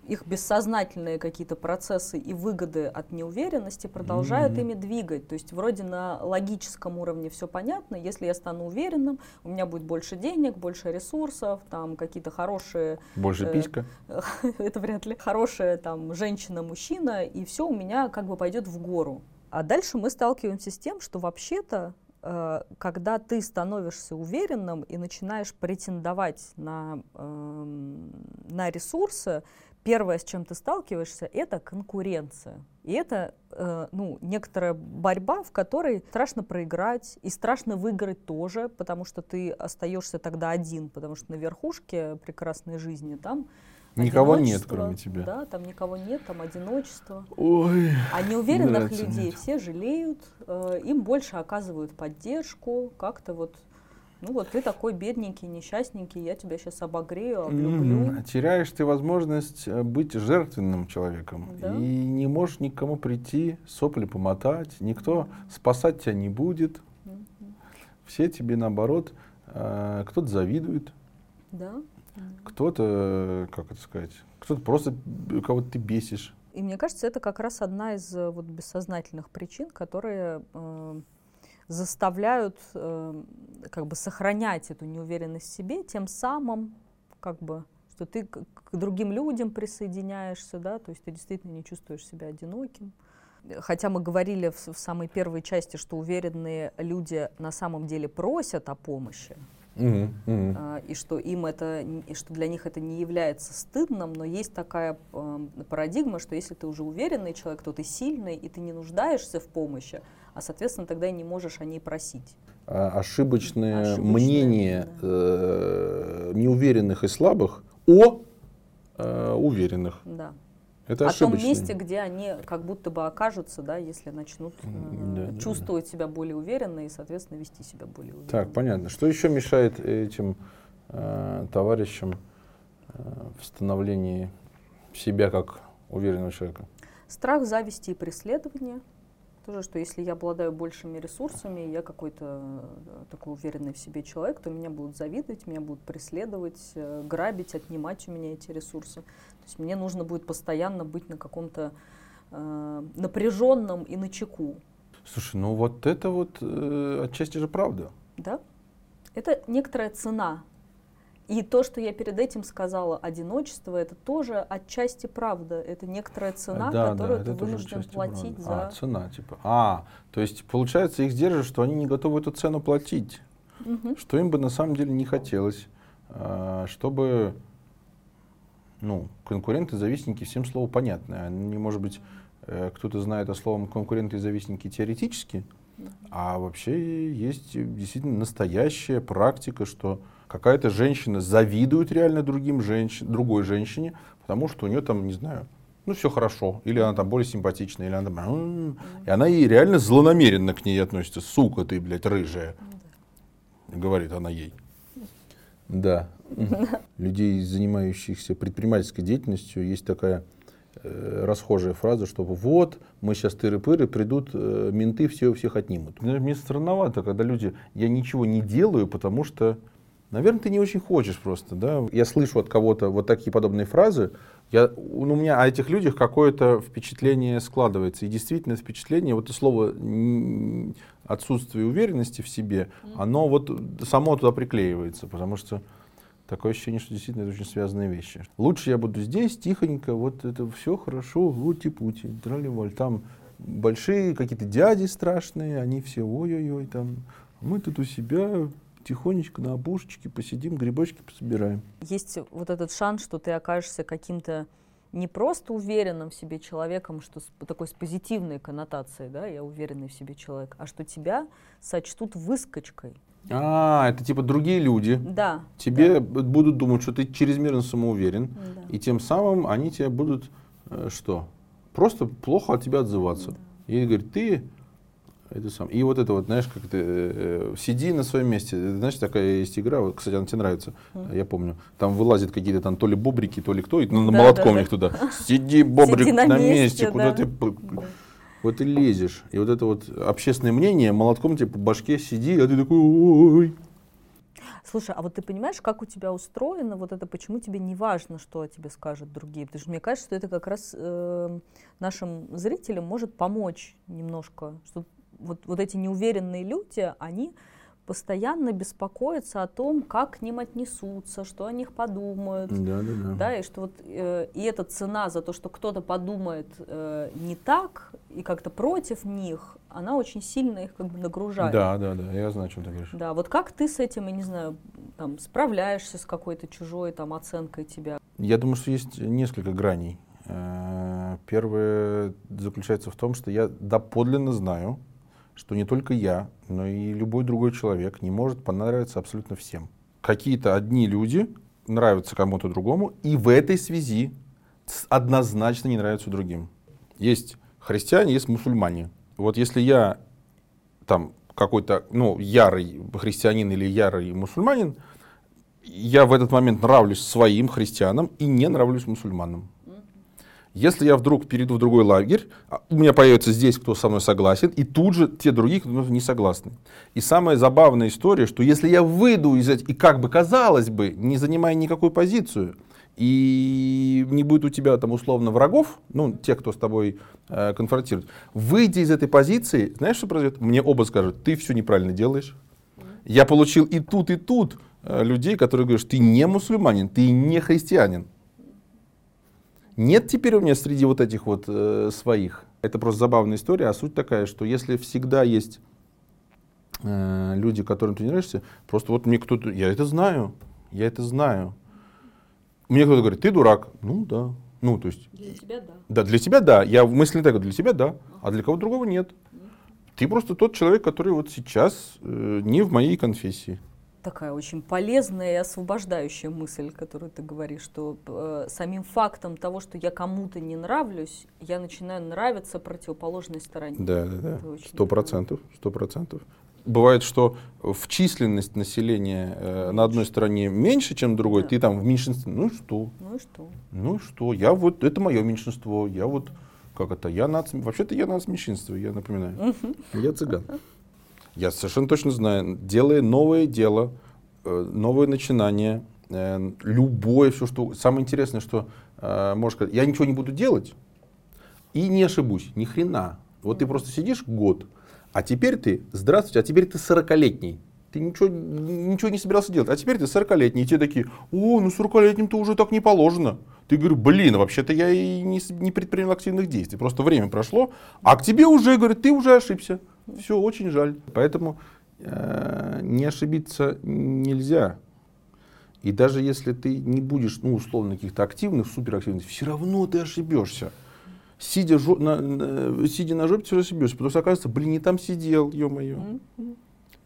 Speaker 2: их бессознательные какие-то процессы и выгоды от неуверенности продолжают
Speaker 1: Мгм.
Speaker 2: ими двигать. То есть вроде на логическом уровне все понятно. Если я стану уверенным, у меня будет больше денег, больше ресурсов, там какие-то хорошие,
Speaker 1: Больше
Speaker 2: Э,
Speaker 1: писька.
Speaker 2: это вряд ли, хорошая там женщина, мужчина, и все у меня как бы пойдет в гору. А дальше мы сталкиваемся с тем, что вообще-то э, когда ты становишься уверенным и начинаешь претендовать на, эм, на ресурсы, первое, с чем ты сталкиваешься, это конкуренция. И это э, ну, некоторая борьба, в которой страшно проиграть и страшно выиграть тоже, потому что ты остаешься тогда один, потому что на верхушке прекрасной жизни там
Speaker 1: Никого нет, кроме тебя.
Speaker 2: Да, там никого нет, там одиночество.
Speaker 1: Ой.
Speaker 2: А неуверенных людей
Speaker 1: мне это.
Speaker 2: все жалеют, э, им больше оказывают поддержку, как-то вот, ну вот ты такой бедненький, несчастненький, я тебя сейчас обогрею, облюблю.
Speaker 1: Мгм. Теряешь ты возможность э, быть жертвенным человеком.
Speaker 2: Да.
Speaker 1: И не можешь никому прийти, сопли помотать, никто спасать тебя не будет.
Speaker 2: Мгм.
Speaker 1: Все тебе наоборот, э, кто-то завидует,
Speaker 2: Да.
Speaker 1: кто-то, э, как это сказать, кто-то просто б- кого-то ты бесишь.
Speaker 2: И мне кажется, это как раз одна из э, вот бессознательных причин, которые э, заставляют э, как бы сохранять эту неуверенность в себе, тем самым как бы что ты к, другим людям присоединяешься, да, то есть ты действительно не чувствуешь себя одиноким. Хотя мы говорили в, в самой первой части, что уверенные люди на самом деле просят о помощи,
Speaker 1: мгм.
Speaker 2: а, и что им это, и что для них это не является стыдным, но есть такая эм, парадигма, что если ты уже уверенный человек, то ты сильный, и ты не нуждаешься в помощи, а, соответственно, тогда и не можешь о ней просить.
Speaker 1: А, ошибочное,
Speaker 2: Ошибочное,
Speaker 1: мнение
Speaker 2: да.
Speaker 1: э, неуверенных и слабых о э, уверенных.
Speaker 2: Да.
Speaker 1: Это
Speaker 2: о том
Speaker 1: ошибочное.
Speaker 2: месте, где они как будто бы окажутся, да, если начнут э,
Speaker 1: да, да,
Speaker 2: чувствовать себя более уверенно и, соответственно, вести себя более уверенно.
Speaker 1: Так, понятно. Что еще мешает этим э, товарищам э, в становлении себя как уверенного человека?
Speaker 2: Страх, зависти и преследование. Тоже, что если я обладаю большими ресурсами, я какой-то э, такой уверенный в себе человек, то меня будут завидовать, меня будут преследовать, э, грабить, отнимать у меня эти ресурсы. То есть мне нужно будет постоянно быть на каком-то э, напряженном и на чеку.
Speaker 1: Слушай, ну вот это вот э, отчасти же правда.
Speaker 2: Да? Это некоторая цена. И то, что я перед этим сказала, одиночество, это тоже отчасти правда. Это некоторая цена,
Speaker 1: Да, да,
Speaker 2: которую
Speaker 1: это
Speaker 2: ты вынужден платить
Speaker 1: правда. А,
Speaker 2: за...
Speaker 1: цена, типа. А, то есть получается их сдерживает, что они не готовы эту цену платить.
Speaker 2: Мгм.
Speaker 1: Что им бы на самом деле не хотелось, а, чтобы, ну, конкуренты, завистники, всем слово понятное. Они, может быть, э, кто-то знает о словом конкуренты и завистники теоретически, а вообще есть действительно настоящая практика, что какая-то женщина завидует реально другим женщин, другой женщине, потому что у нее там, не знаю, ну все хорошо, или она там более симпатичная, или она там, и она ей реально злонамеренно к ней относится, сука ты, блядь, рыжая, говорит она ей. Да. Людей, занимающихся предпринимательской деятельностью, есть такая э, расхожая фраза, что вот, мы сейчас тыры-пыры, придут э, менты, все у всех отнимут. Мне странновато, когда люди, я ничего не делаю, потому что, наверное, ты не очень хочешь просто, да. Я слышу от кого-то вот такие подобные фразы, я, ну, у меня о этих людях какое-то впечатление складывается. И действительно впечатление, вот это слово отсутствие уверенности в себе, оно вот само туда приклеивается, потому что такое ощущение, что действительно это очень связанные вещи. Лучше я буду здесь, тихонько, вот это все хорошо, лути-пути, трали Там большие какие-то дяди страшные, они все ой-ой-ой, там, мы тут у себя тихонечко на опушечке посидим, грибочки пособираем.
Speaker 2: Есть вот этот шанс, что ты окажешься каким-то не просто уверенным в себе человеком, что с такой с позитивной коннотацией, да, я уверенный в себе человек, а что тебя сочтут выскочкой.
Speaker 1: А, это типа другие люди.
Speaker 2: Да.
Speaker 1: Тебе б- будут думать, что ты чрезмерно самоуверен,
Speaker 2: да.
Speaker 1: и тем самым они тебя будут э, что? Просто плохо от тебя отзываться. И говорит, ты это сам. И вот это вот, знаешь, как ты э, сиди на своем месте. Знаешь, такая есть игра, вот, кстати, она тебе нравится, я помню. Там вылазят какие-то там то ли бобрики, то ли кто, и на
Speaker 2: Да,
Speaker 1: молотком
Speaker 2: да,
Speaker 1: их туда. Сиди, бобрик,
Speaker 2: Сиди на
Speaker 1: на,
Speaker 2: месте,
Speaker 1: месте, куда
Speaker 2: да.
Speaker 1: ты п- вот и лезешь. И вот это вот общественное мнение, молотком тебе по башке сиди, а ты такой, ой.
Speaker 2: Слушай, а вот ты понимаешь, как у тебя устроено вот это, почему тебе не важно, что о тебе скажут другие? Потому что мне кажется, что это как раз э, нашим зрителям может помочь немножко, что вот, вот эти неуверенные люди, они постоянно беспокоятся о том, как к ним отнесутся, что о них подумают.
Speaker 1: Да, да, да.
Speaker 2: Да, и что вот э, и эта цена за то, что кто-то подумает э, не так и как-то против них, она очень сильно их как бы нагружает.
Speaker 1: Да, да, да, я знаю, о чем ты говоришь.
Speaker 2: Да, вот как ты с этим, я не знаю, там, справляешься с какой-то чужой там оценкой тебя?
Speaker 1: Я думаю, что есть несколько граней. Э, Первое заключается в том, что я доподлинно знаю, что не только я, но и любой другой человек не может понравиться абсолютно всем. Какие-то одни люди нравятся кому-то другому, и в этой связи однозначно не нравятся другим. Есть христиане, есть мусульмане. Вот если я там какой-то, ну, ярый христианин или ярый мусульманин, я в этот момент нравлюсь своим христианам и не нравлюсь мусульманам. Если я вдруг перейду в другой лагерь, а у меня появится здесь, кто со мной согласен, и тут же те другие, кто не согласны. И самая забавная история, что если я выйду из этих, и как бы казалось бы, не занимая никакую позицию, и не будет у тебя там условно врагов, ну, тех, кто с тобой э, конфронтирует, выйди из этой позиции, знаешь, что произойдет? Мне оба скажут, ты все неправильно делаешь. Я получил и тут, и тут э, людей, которые говорят, ты не мусульманин, ты не христианин. Нет теперь у меня среди вот этих вот э, своих. Это просто забавная история, а суть такая, что если всегда есть э, люди, которым ты не нравишься, просто вот мне кто-то, я это знаю, я это знаю. Мне кто-то говорит, ты дурак. Ну да. Ну, то есть...
Speaker 2: Для тебя да.
Speaker 1: Да, для тебя да. Я в мысли так, для тебя да, а для кого другого нет. Ты просто тот человек, который вот сейчас э, не в моей конфессии.
Speaker 2: Такая очень полезная и освобождающая мысль, которую ты говоришь, что э, самим фактом того, что я кому-то не нравлюсь, я начинаю нравиться противоположной стороне.
Speaker 1: Да, да, да. Сто процентов, сто процентов. Бывает, что в численность населения э, на одной стороне меньше, чем на другой,
Speaker 2: Да.
Speaker 1: ты там в меньшинстве. Ну и что?
Speaker 2: Ну и что?
Speaker 1: Ну и что? Я вот, это мое меньшинство. Я вот, как это, я нац... Вообще-то я нацменьшинство, я напоминаю. Я цыган. Я совершенно точно знаю, делая новое дело, э, новое начинание, э, любое, все, что... Самое интересное, что, э, можешь сказать, я ничего не буду делать и не ошибусь, ни хрена. Вот ты просто сидишь год, а теперь ты, здравствуйте, а теперь ты 40-летний. Ты ничего, ничего не собирался делать, а теперь ты 40-летний. И те такие, о, ну 40-летним-то уже так не положено. Ты говоришь, блин, вообще-то я и не, не предпринял активных действий, просто время прошло, а к тебе уже, говорят, ты уже ошибся. Все, очень жаль. Поэтому э, не ошибиться нельзя. И даже если ты не будешь, ну, условно, каких-то активных, суперактивных, все равно ты ошибешься. Сидя, жо- на, на- сидя на жопе, равно ошибешься. Потому что оказывается, блин, не там сидел, ё-моё.
Speaker 2: Мгм.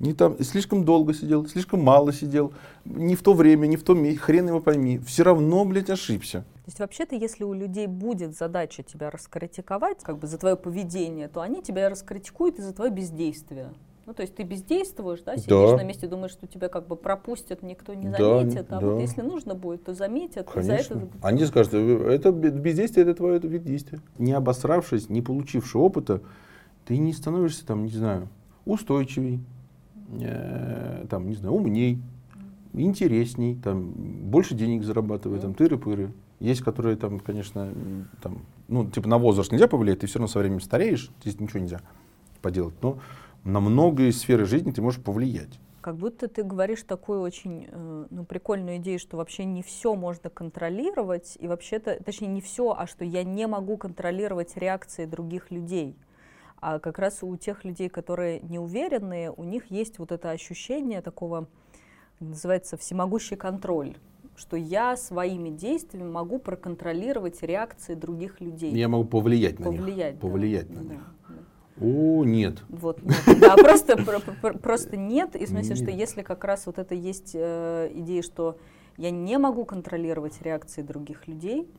Speaker 1: Не там, слишком долго сидел, слишком мало сидел, не в то время, не в том месте, хрен его пойми. Все равно, блядь, ошибся.
Speaker 2: То есть вообще-то, если у людей будет задача тебя раскритиковать, как бы за твое поведение, то они тебя раскритикуют из-за твое бездействие. Ну, то есть ты бездействуешь, да, сидишь
Speaker 1: Да.
Speaker 2: на месте, думаешь, что тебя как бы пропустят, никто не
Speaker 1: Да,
Speaker 2: заметит, а
Speaker 1: да.
Speaker 2: вот если нужно будет, то заметят. и за
Speaker 1: Конечно.
Speaker 2: это...
Speaker 1: Они скажут, «Э, это бе- бездействие, это твое это вид действия. Не обосравшись, не получивши опыта, ты не становишься, там, не знаю, устойчивей, э, там, не знаю, умней, интересней, там, больше денег зарабатывает, там, тыры-пыры. Есть, которые там, конечно, там, ну, типа на возраст нельзя повлиять, ты все равно со временем стареешь, здесь ничего нельзя поделать. Но на многие сферы жизни ты можешь повлиять.
Speaker 2: Как будто ты говоришь такую очень э, ну, прикольную идею, что вообще не все можно контролировать, и вообще-то, точнее, не все, а что я не могу контролировать реакции других людей. А как раз у тех людей, которые неуверенные, у них есть вот это ощущение такого, называется, всемогущий контроль, что я своими действиями могу проконтролировать реакции других людей.
Speaker 1: Я могу повлиять на
Speaker 2: повлиять.
Speaker 1: них.
Speaker 2: да,
Speaker 1: Повлиять
Speaker 2: да,
Speaker 1: на них.
Speaker 2: да.
Speaker 1: О, нет.
Speaker 2: Вот, нет. да, просто, про- про- просто нет, и в смысле, что
Speaker 1: Нет.
Speaker 2: если как раз вот это есть э, идея, что я не могу контролировать реакции других людей,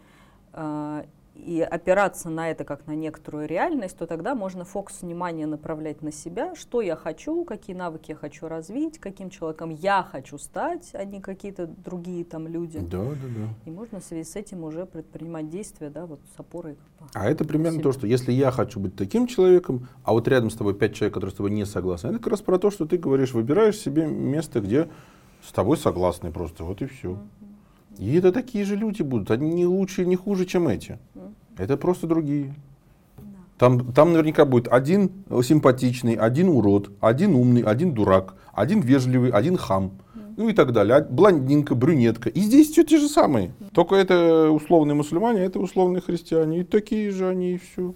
Speaker 2: э, и опираться на это как на некоторую реальность, то тогда можно фокус внимания направлять на себя, что я хочу, какие навыки я хочу развить, каким человеком я хочу стать, а не какие-то другие там люди.
Speaker 1: Да, да, да.
Speaker 2: И можно в связи с этим уже предпринимать действия, да, вот с опорой.
Speaker 1: А это примерно
Speaker 2: Себя.
Speaker 1: то, что если я хочу быть таким человеком, а вот рядом с тобой пять человек, которые с тобой не согласны, это как раз про то, что ты говоришь, выбираешь себе место, где с тобой согласны просто, вот и все. И это такие же люди будут, они не лучше, не хуже, чем эти. Это просто другие. Там, там наверняка будет один симпатичный, один урод, один умный, один дурак, один вежливый, один хам. Ну и так далее. А Блондинка, брюнетка. И здесь все те же самые. Только это условные мусульмане, а это условные христиане. И такие же они, и все.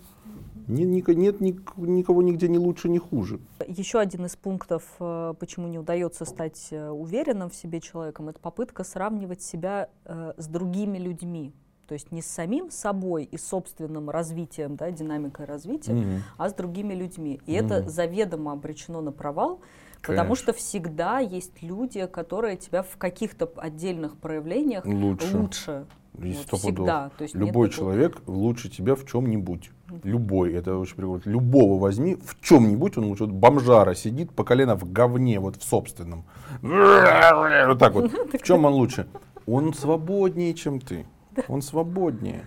Speaker 1: Нет, нет ник- никого нигде не лучше, не хуже.
Speaker 2: Еще один из пунктов, э, почему не удается стать э, уверенным в себе человеком, это попытка сравнивать себя э, с другими людьми. То есть не с самим собой и собственным развитием, да, динамикой развития,
Speaker 1: Мгм.
Speaker 2: а с другими людьми. И это
Speaker 1: Мгм.
Speaker 2: заведомо обречено на провал, потому
Speaker 1: Конечно.
Speaker 2: что всегда есть люди, которые тебя в каких-то отдельных проявлениях
Speaker 1: Лучше.
Speaker 2: лучше. Вот всегда. То есть
Speaker 1: Любой
Speaker 2: такого-
Speaker 1: человек лучше тебя в чем-нибудь. Любой, это очень прикольно. Любого возьми, в чем-нибудь он лучше. Вот бомжара сидит по колено в говне, вот в собственном. Вот так вот. В чем он лучше? Он свободнее, чем ты. Он свободнее.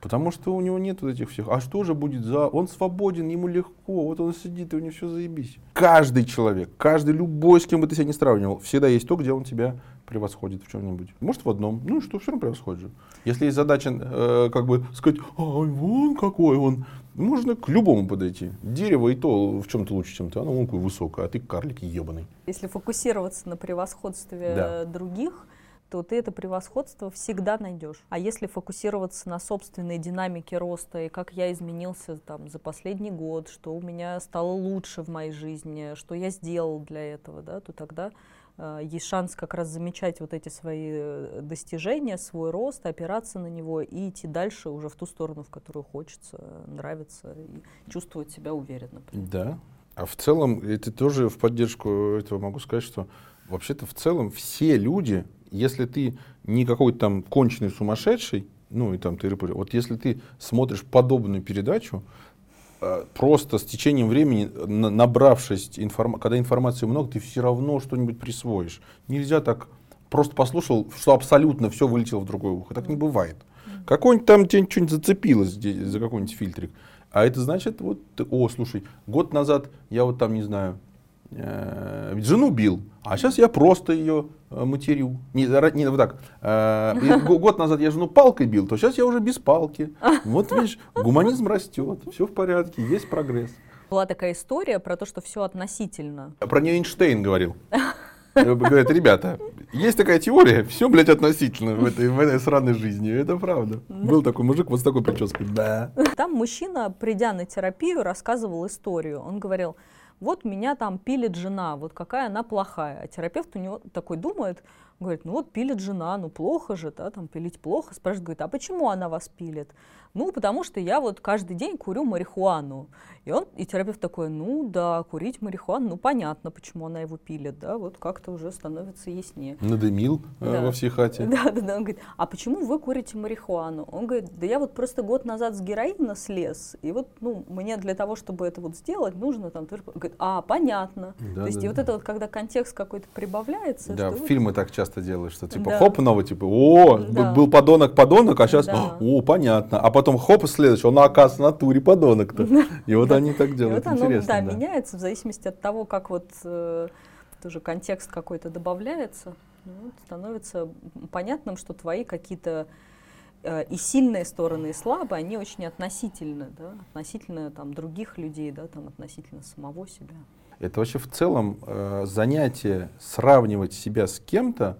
Speaker 1: Потому что у него нет вот этих всех. А что же будет за... Он свободен, ему легко. Вот он сидит, и у него все заебись. Каждый человек, каждый, любой, с кем бы ты себя не сравнивал, всегда есть то, где он тебя превосходит в чем-нибудь. Может, в одном. Ну и что, все равно превосходит же. Если есть задача, э, как бы сказать, ай, вон какой он, можно к любому подойти. Дерево и то в чем-то лучше, чем ты. Оно вон какое высокое, а ты карлик ебаный.
Speaker 2: Если фокусироваться на превосходстве да. других, то ты это превосходство всегда найдешь. А если фокусироваться на собственной динамике роста и как я изменился там за последний год, что у меня стало лучше в моей жизни, что я сделал для этого, да, то тогда э, есть шанс как раз замечать вот эти свои э, достижения, свой рост, опираться на него и идти дальше уже в ту сторону, в которую хочется, нравится и чувствовать себя уверенно.
Speaker 1: Да. А в целом, это тоже в поддержку этого могу сказать, что вообще-то в целом все люди если ты не какой-то там конченый сумасшедший, ну и там ты вот если ты смотришь подобную передачу, э, просто с течением времени, набравшись, информ... когда информации много, ты все равно что-нибудь присвоишь. Нельзя так, просто послушал, что абсолютно все вылетело в другое ухо. Так не бывает. Какой-нибудь там тебе что-нибудь зацепилось здесь, за какой-нибудь фильтрик. А это значит, вот, о, слушай, год назад я вот там, не знаю, э, жену бил, а сейчас я просто ее э, матерю. Не, не вот так. Э, год назад я жену палкой бил, то сейчас я уже без палки. Вот видишь, гуманизм растет, все в порядке, есть прогресс.
Speaker 2: Была такая история про то, что все относительно.
Speaker 1: Про нее Эйнштейн говорил. Говорят, ребята, есть такая теория, все, блядь, относительно в этой, в этой сраной жизни. Это правда. Был такой мужик вот с такой прической. Да.
Speaker 2: Там мужчина, придя на терапию, рассказывал историю. Он говорил, вот меня там пилит жена, вот какая она плохая. А терапевт у него такой думает, говорит, ну вот пилит жена, ну плохо же, да, там пилить плохо. Спрашивает, говорит, а почему она вас пилит? Ну, потому что я вот каждый день курю марихуану. И он, и терапевт такой, ну да, курить марихуану, ну понятно, почему она его пилит, да, вот как-то уже становится яснее.
Speaker 1: Надымил э, да. во всей хате.
Speaker 2: Да, да, да. Он говорит, а почему вы курите марихуану? Он говорит, да я вот просто год назад с героина слез, и вот, ну, мне для того, чтобы это вот сделать, нужно там... Говорит, а, понятно. Да, То есть, да, и вот это вот, когда контекст какой-то прибавляется.
Speaker 1: Да, фильмы вот... так часто делают, что типа, да. хоп, новый, типа, о, да. был подонок-подонок, а сейчас, да. о, понятно. А потом хоп, следующий, он оказывается в натуре подонок-то. И вот они так делают.
Speaker 2: И вот оно, да, меняется в зависимости от того, как вот э, тоже контекст какой-то добавляется. Ну, становится понятным, что твои какие-то э, и сильные стороны, и слабые, они очень относительны, да, относительно там, других людей, да, там, относительно самого себя.
Speaker 1: Это вообще в целом э, занятие сравнивать себя с кем-то,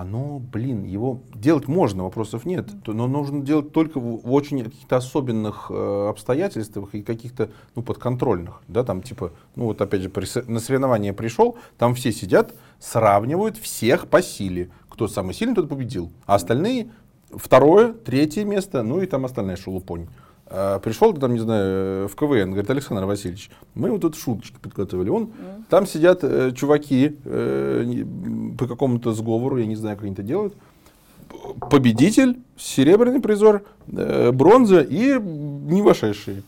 Speaker 1: оно, блин, его делать можно, вопросов нет, но нужно делать только в, очень каких-то особенных э, обстоятельствах и каких-то, ну, подконтрольных, да, там, типа, ну, вот опять же, на соревнования пришел, там все сидят, сравнивают всех по силе, кто самый сильный, тот победил, а остальные второе, третье место, ну, и там остальная шелупонь. А, пришел там, не знаю, в КВН, говорит, Александр Васильевич, мы вот тут шуточки подготовили. Он, mm. Там сидят э, чуваки э, по какому-то сговору, я не знаю, как они это делают. Победитель, серебряный призор, э, бронза и не вошедшие.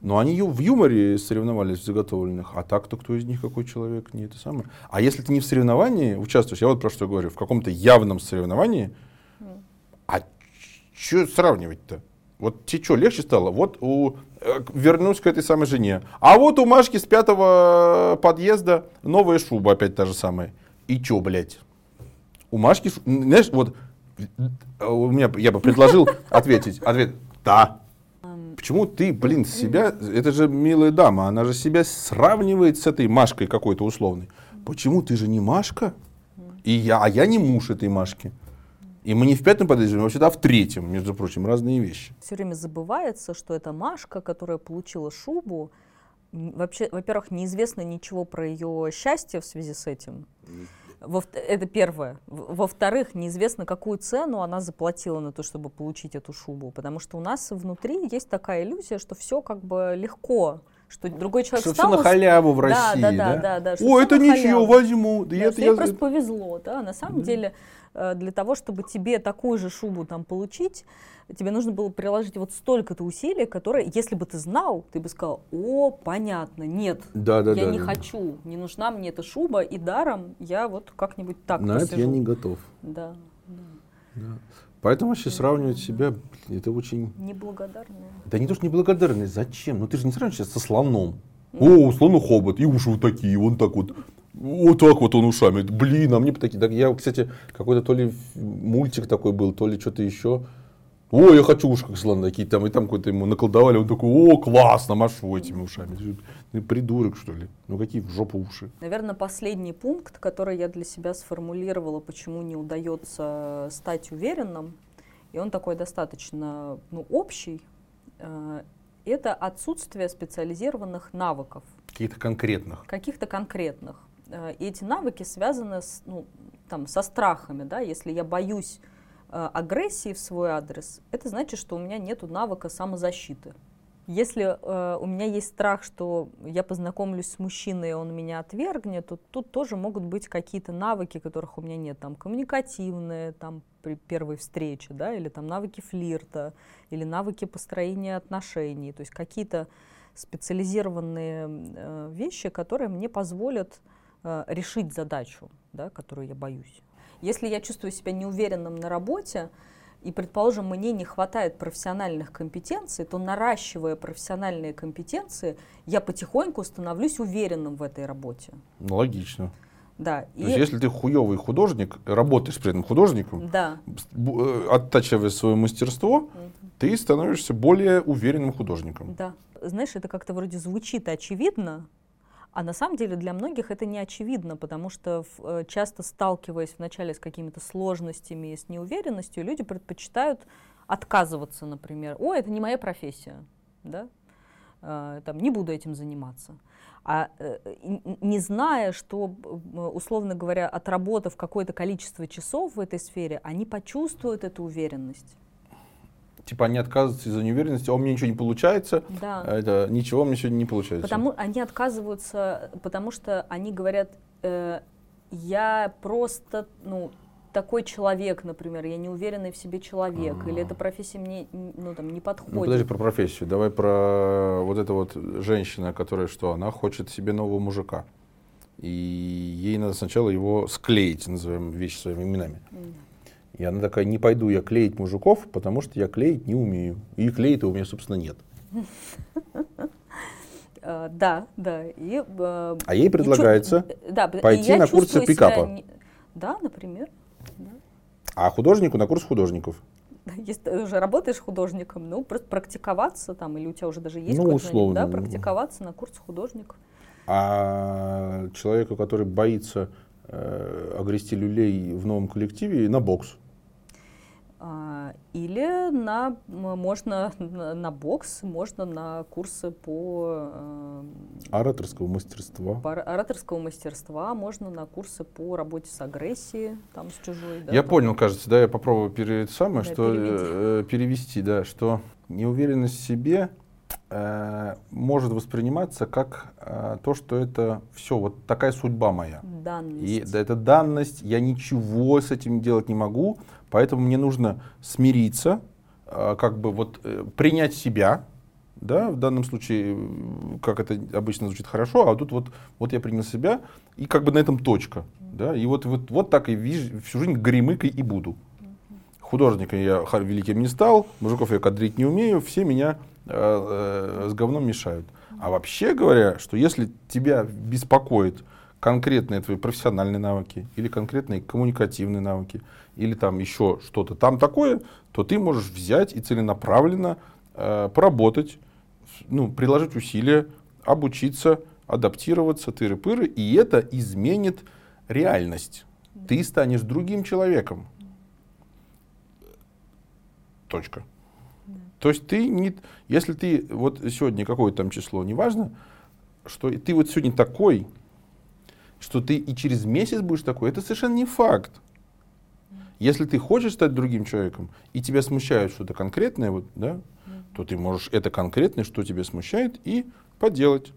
Speaker 1: Но они в юморе соревновались в заготовленных, а так-то кто из них какой человек, не это самое. А если ты не в соревновании участвуешь, я вот про что говорю, в каком-то явном соревновании, mm. а что сравнивать-то? Вот тебе что, легче стало? Вот у, э, вернусь к этой самой жене. А вот у Машки с пятого подъезда новая шуба опять та же самая. И чё, блядь? У Машки, знаешь, вот у меня, я бы предложил ответить. Ответ, да. Почему ты, блин, себя, это же милая дама, она же себя сравнивает с этой Машкой какой-то условной. Почему ты же не Машка? И я, а я не муж этой Машки. И мы не в пятом подъезде, мы всегда в третьем, между прочим, разные вещи.
Speaker 2: Все время забывается, что это Машка, которая получила шубу. Вообще, во-первых, неизвестно ничего про ее счастье в связи с этим. Во это первое. Во-вторых, неизвестно, какую цену она заплатила на то, чтобы получить эту шубу. Потому что у нас внутри есть такая иллюзия, что все как бы легко что другой человек
Speaker 1: что
Speaker 2: встал...
Speaker 1: все на халяву в России, да? Да, да, да. да, О, это ничего, возьму.
Speaker 2: Да, да, это я... просто повезло, да. На самом да. деле для того, чтобы тебе такую же шубу там получить, тебе нужно было приложить вот столько-то усилий, которые, если бы ты знал, ты бы сказал, о, понятно, нет,
Speaker 1: да, да,
Speaker 2: я
Speaker 1: да,
Speaker 2: не
Speaker 1: да.
Speaker 2: хочу, не нужна мне эта шуба, и даром я вот как-нибудь так
Speaker 1: На посижу. это я не готов.
Speaker 2: Да, да.
Speaker 1: Да. Поэтому вообще сравнивать себя, это очень...
Speaker 2: Неблагодарная.
Speaker 1: Да не то, что неблагодарность, зачем? Ну ты же не сравниваешь себя со слоном. О, у слона хобот, и уши вот такие, он так вот. Вот так вот он ушами. Блин, а мне такие. Так я, кстати, какой-то то ли мультик такой был, то ли что-то еще. О, я хочу уши как такие там, и там какой-то ему наколдовали, он такой, о, классно, машу этими ушами. Ты придурок, что ли? Ну какие в жопу уши?
Speaker 2: Наверное, последний пункт, который я для себя сформулировала, почему не удается стать уверенным, и он такой достаточно ну, общий, э, это отсутствие специализированных навыков.
Speaker 1: Каких-то конкретных.
Speaker 2: Каких-то конкретных. Э, и эти навыки связаны с, ну, там, со страхами. Да? Если я боюсь э, агрессии в свой адрес, это значит, что у меня нет навыка самозащиты. Если э, у меня есть страх, что я познакомлюсь с мужчиной, и он меня отвергнет, то тут тоже могут быть какие-то навыки, которых у меня нет, там коммуникативные, там при первой встрече, да, или там навыки флирта, или навыки построения отношений, то есть какие-то специализированные э, вещи, которые мне позволят решить задачу, да, которую я боюсь. Если я чувствую себя неуверенным на работе, и, предположим, мне не хватает профессиональных компетенций, то наращивая профессиональные компетенции, я потихоньку становлюсь уверенным в этой работе.
Speaker 1: Ну, логично.
Speaker 2: Да.
Speaker 1: То и... есть, если ты хуевый художник, работаешь при этом художником,
Speaker 2: да.
Speaker 1: Э, оттачивая свое мастерство, угу. ты становишься более уверенным художником.
Speaker 2: Да. Знаешь, это как-то вроде звучит очевидно, а на самом деле для многих это не очевидно, потому что э, часто сталкиваясь вначале с какими-то сложностями и с неуверенностью, люди предпочитают отказываться, например. О, это не моя профессия, да? Э, там, не буду этим заниматься. А э, не зная, что, условно говоря, отработав какое-то количество часов в этой сфере, они почувствуют эту уверенность
Speaker 1: типа они отказываются из-за неуверенности, а у меня ничего не получается,
Speaker 2: да.
Speaker 1: это ничего у меня сегодня не получается.
Speaker 2: Потому они отказываются, потому что они говорят, э, я просто, ну, такой человек, например, я не уверенный в себе человек, А-а-а. или эта профессия мне ну, там, не подходит. Ну,
Speaker 1: подожди про профессию, давай про вот это вот женщина, которая что, она хочет себе нового мужика. И ей надо сначала его склеить, назовем вещи своими именами. Mm. И она такая, не пойду я клеить мужиков, потому что я клеить не умею. И клеить-то у меня, собственно, нет.
Speaker 2: Э, да, да. И,
Speaker 1: э, а ей предлагается да, пойти на курсы пикапа. Не...
Speaker 2: Да, например.
Speaker 1: Да. А художнику на курс художников.
Speaker 2: Если ты уже работаешь художником, ну, просто практиковаться там, или у тебя уже даже есть
Speaker 1: ну, условно.
Speaker 2: да, практиковаться на курс художников.
Speaker 1: А человеку, который боится э, огрести люлей в новом коллективе, на бокс.
Speaker 2: А, или на, можно на бокс, можно на курсы по...
Speaker 1: Э, ораторского мастерства.
Speaker 2: По ораторского мастерства, можно на курсы по работе с агрессией, там, с чужой.
Speaker 1: Да, я там. понял, кажется, да, я попробую пере, самое, да, что, э, перевести, да, что неуверенность в себе э, может восприниматься как э, то, что это все, вот такая судьба моя.
Speaker 2: Данность.
Speaker 1: И да, это данность, я ничего с этим делать не могу, Поэтому мне нужно смириться, а, как бы вот э, принять себя, да, в данном случае, как это обычно звучит хорошо, а тут вот, вот я принял себя, и как бы на этом точка, да, и вот, вот, вот так и вижу, всю жизнь гремыкой и буду. Художником я великим не стал, мужиков я кадрить не умею, все меня э, э, с говном мешают. А вообще говоря, что если тебя беспокоит конкретные твои профессиональные навыки или конкретные коммуникативные навыки, или там еще что-то там такое, то ты можешь взять и целенаправленно э, поработать, ну, приложить усилия, обучиться, адаптироваться, тыры-пыры, и это изменит реальность. Ты станешь другим человеком. Точка. То есть ты не, если ты вот сегодня какое там число, неважно, что ты вот сегодня такой, что ты и через месяц будешь такой, это совершенно не факт. Если ты хочешь стать другим человеком, и тебя смущает что-то конкретное, вот, да, то ты можешь это конкретное, что тебя смущает, и поделать.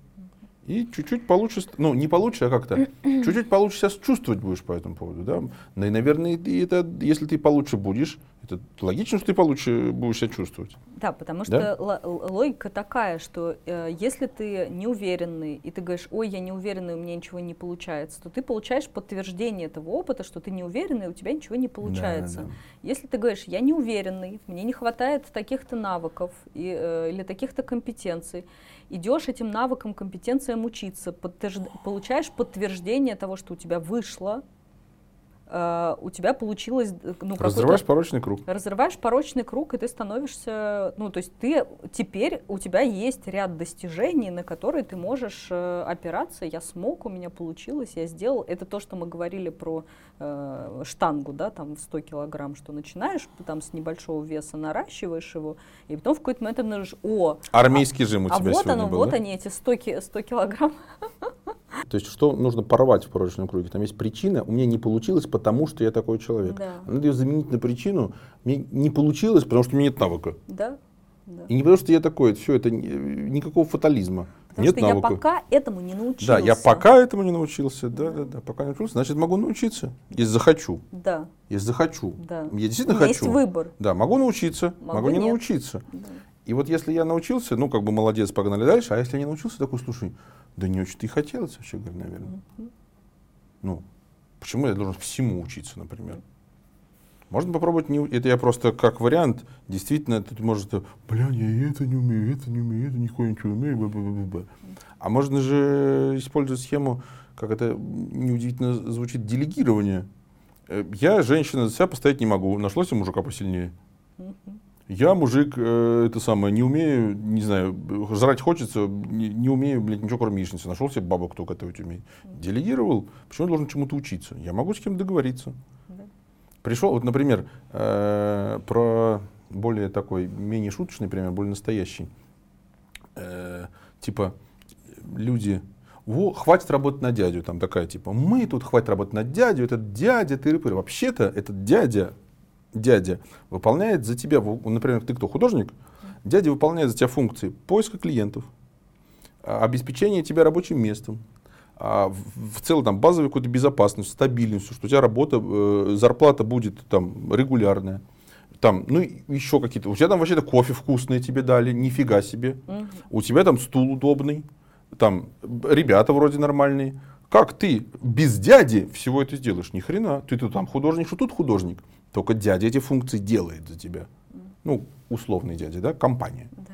Speaker 1: И чуть-чуть получше, ну не получше, а как-то, чуть-чуть получше себя чувствовать будешь по этому поводу, да. Ну и, наверное, и это, если ты получше будешь, Это логично, что ты получше будешь себя чувствовать.
Speaker 2: Да, потому
Speaker 1: Да?
Speaker 2: что логика такая, что э, если ты неуверенный, и ты говоришь, ой, я неуверенный, у меня ничего не получается, то ты получаешь подтверждение этого опыта, что ты неуверенный, у тебя ничего не получается.
Speaker 1: Да, да.
Speaker 2: Если ты говоришь, я неуверенный, мне не хватает таких-то навыков и, э, или таких-то компетенций, идешь этим навыкам, компетенциям учиться, подтвержд- получаешь подтверждение того, что у тебя вышло, э, у тебя получилось, э, ну,
Speaker 1: Разрываешь порочный круг.
Speaker 2: разрываешь порочный круг, и ты становишься, ну, то есть ты теперь у тебя есть ряд достижений, на которые ты можешь э, опираться. Я смог, у меня получилось, я сделал. Это то, что мы говорили про э, штангу, да, там в 100 килограмм, что начинаешь там с небольшого веса, наращиваешь его, и потом в какой-то момент ты обнаружишь, о,
Speaker 1: Армейский жим у
Speaker 2: а
Speaker 1: тебя
Speaker 2: вот
Speaker 1: сегодня
Speaker 2: оно,
Speaker 1: был,
Speaker 2: вот
Speaker 1: да?
Speaker 2: они, эти 100, ки- 100 килограмм.
Speaker 1: То есть что нужно порвать в порочном круге? Там есть причина, у меня не получилось, потому что я такой человек.
Speaker 2: Да.
Speaker 1: Надо ее заменить на причину, мне не получилось, потому что у меня нет навыка.
Speaker 2: Да, да.
Speaker 1: И не потому что я такой, все, это не- никакого фатализма.
Speaker 2: Потому
Speaker 1: нет
Speaker 2: что я
Speaker 1: навыка.
Speaker 2: пока этому не научился.
Speaker 1: Да, я пока этому не научился, да, да, да, пока не научился, значит могу научиться, если захочу,
Speaker 2: Да,
Speaker 1: если захочу.
Speaker 2: да.
Speaker 1: Я действительно
Speaker 2: У меня
Speaker 1: хочу.
Speaker 2: есть выбор.
Speaker 1: Да, могу научиться, могу,
Speaker 2: Могу
Speaker 1: не
Speaker 2: нет.
Speaker 1: научиться.
Speaker 2: Да.
Speaker 1: И вот если я научился, ну как бы молодец, погнали дальше, а если я не научился, такой, слушай, да не очень-то и хотелось вообще говоря, наверное. Ну, почему я должен всему учиться, например? Можно попробовать, не, у- это я просто как вариант, действительно, тут может, бля, я это не умею, это не умею, это нихуя ничего не умею, бла, бла, бла, бла». А можно же использовать схему, как это неудивительно звучит, делегирование. Э, Я, женщина, за себя постоять не могу, нашлось мужика посильнее. Я, мужик, э, это самое, не умею, не знаю, жрать хочется, не, не умею, блядь, ничего кроме яичницы. Нашел себе бабу, кто готовить умеет. Делегировал. Почему я должен чему-то учиться? Я могу с кем договориться.
Speaker 2: Да.
Speaker 1: Пришел, вот, например, э, про более такой, менее шуточный пример, более настоящий. Э, типа, люди, во, хватит работать на дядю. Там такая, типа, мы тут хватит работать на дядю, этот дядя, ты рыпырь. Вообще-то этот дядя, дядя выполняет за тебя, например, ты кто, художник? Дядя выполняет за тебя функции поиска клиентов, а, обеспечения тебя рабочим местом, а, в, целом там базовую какую-то безопасность, стабильность, что у тебя работа, э, зарплата будет там регулярная. Там, ну, еще какие-то. У тебя там вообще-то кофе вкусный тебе дали, нифига себе.
Speaker 2: Мгм.
Speaker 1: У тебя там стул удобный, там ребята вроде нормальные. Как ты без дяди всего это сделаешь? Ни хрена. Ты тут там художник, что тут художник. Только дядя эти функции делает за тебя. Ну, условный дядя, да, компания.
Speaker 2: Да.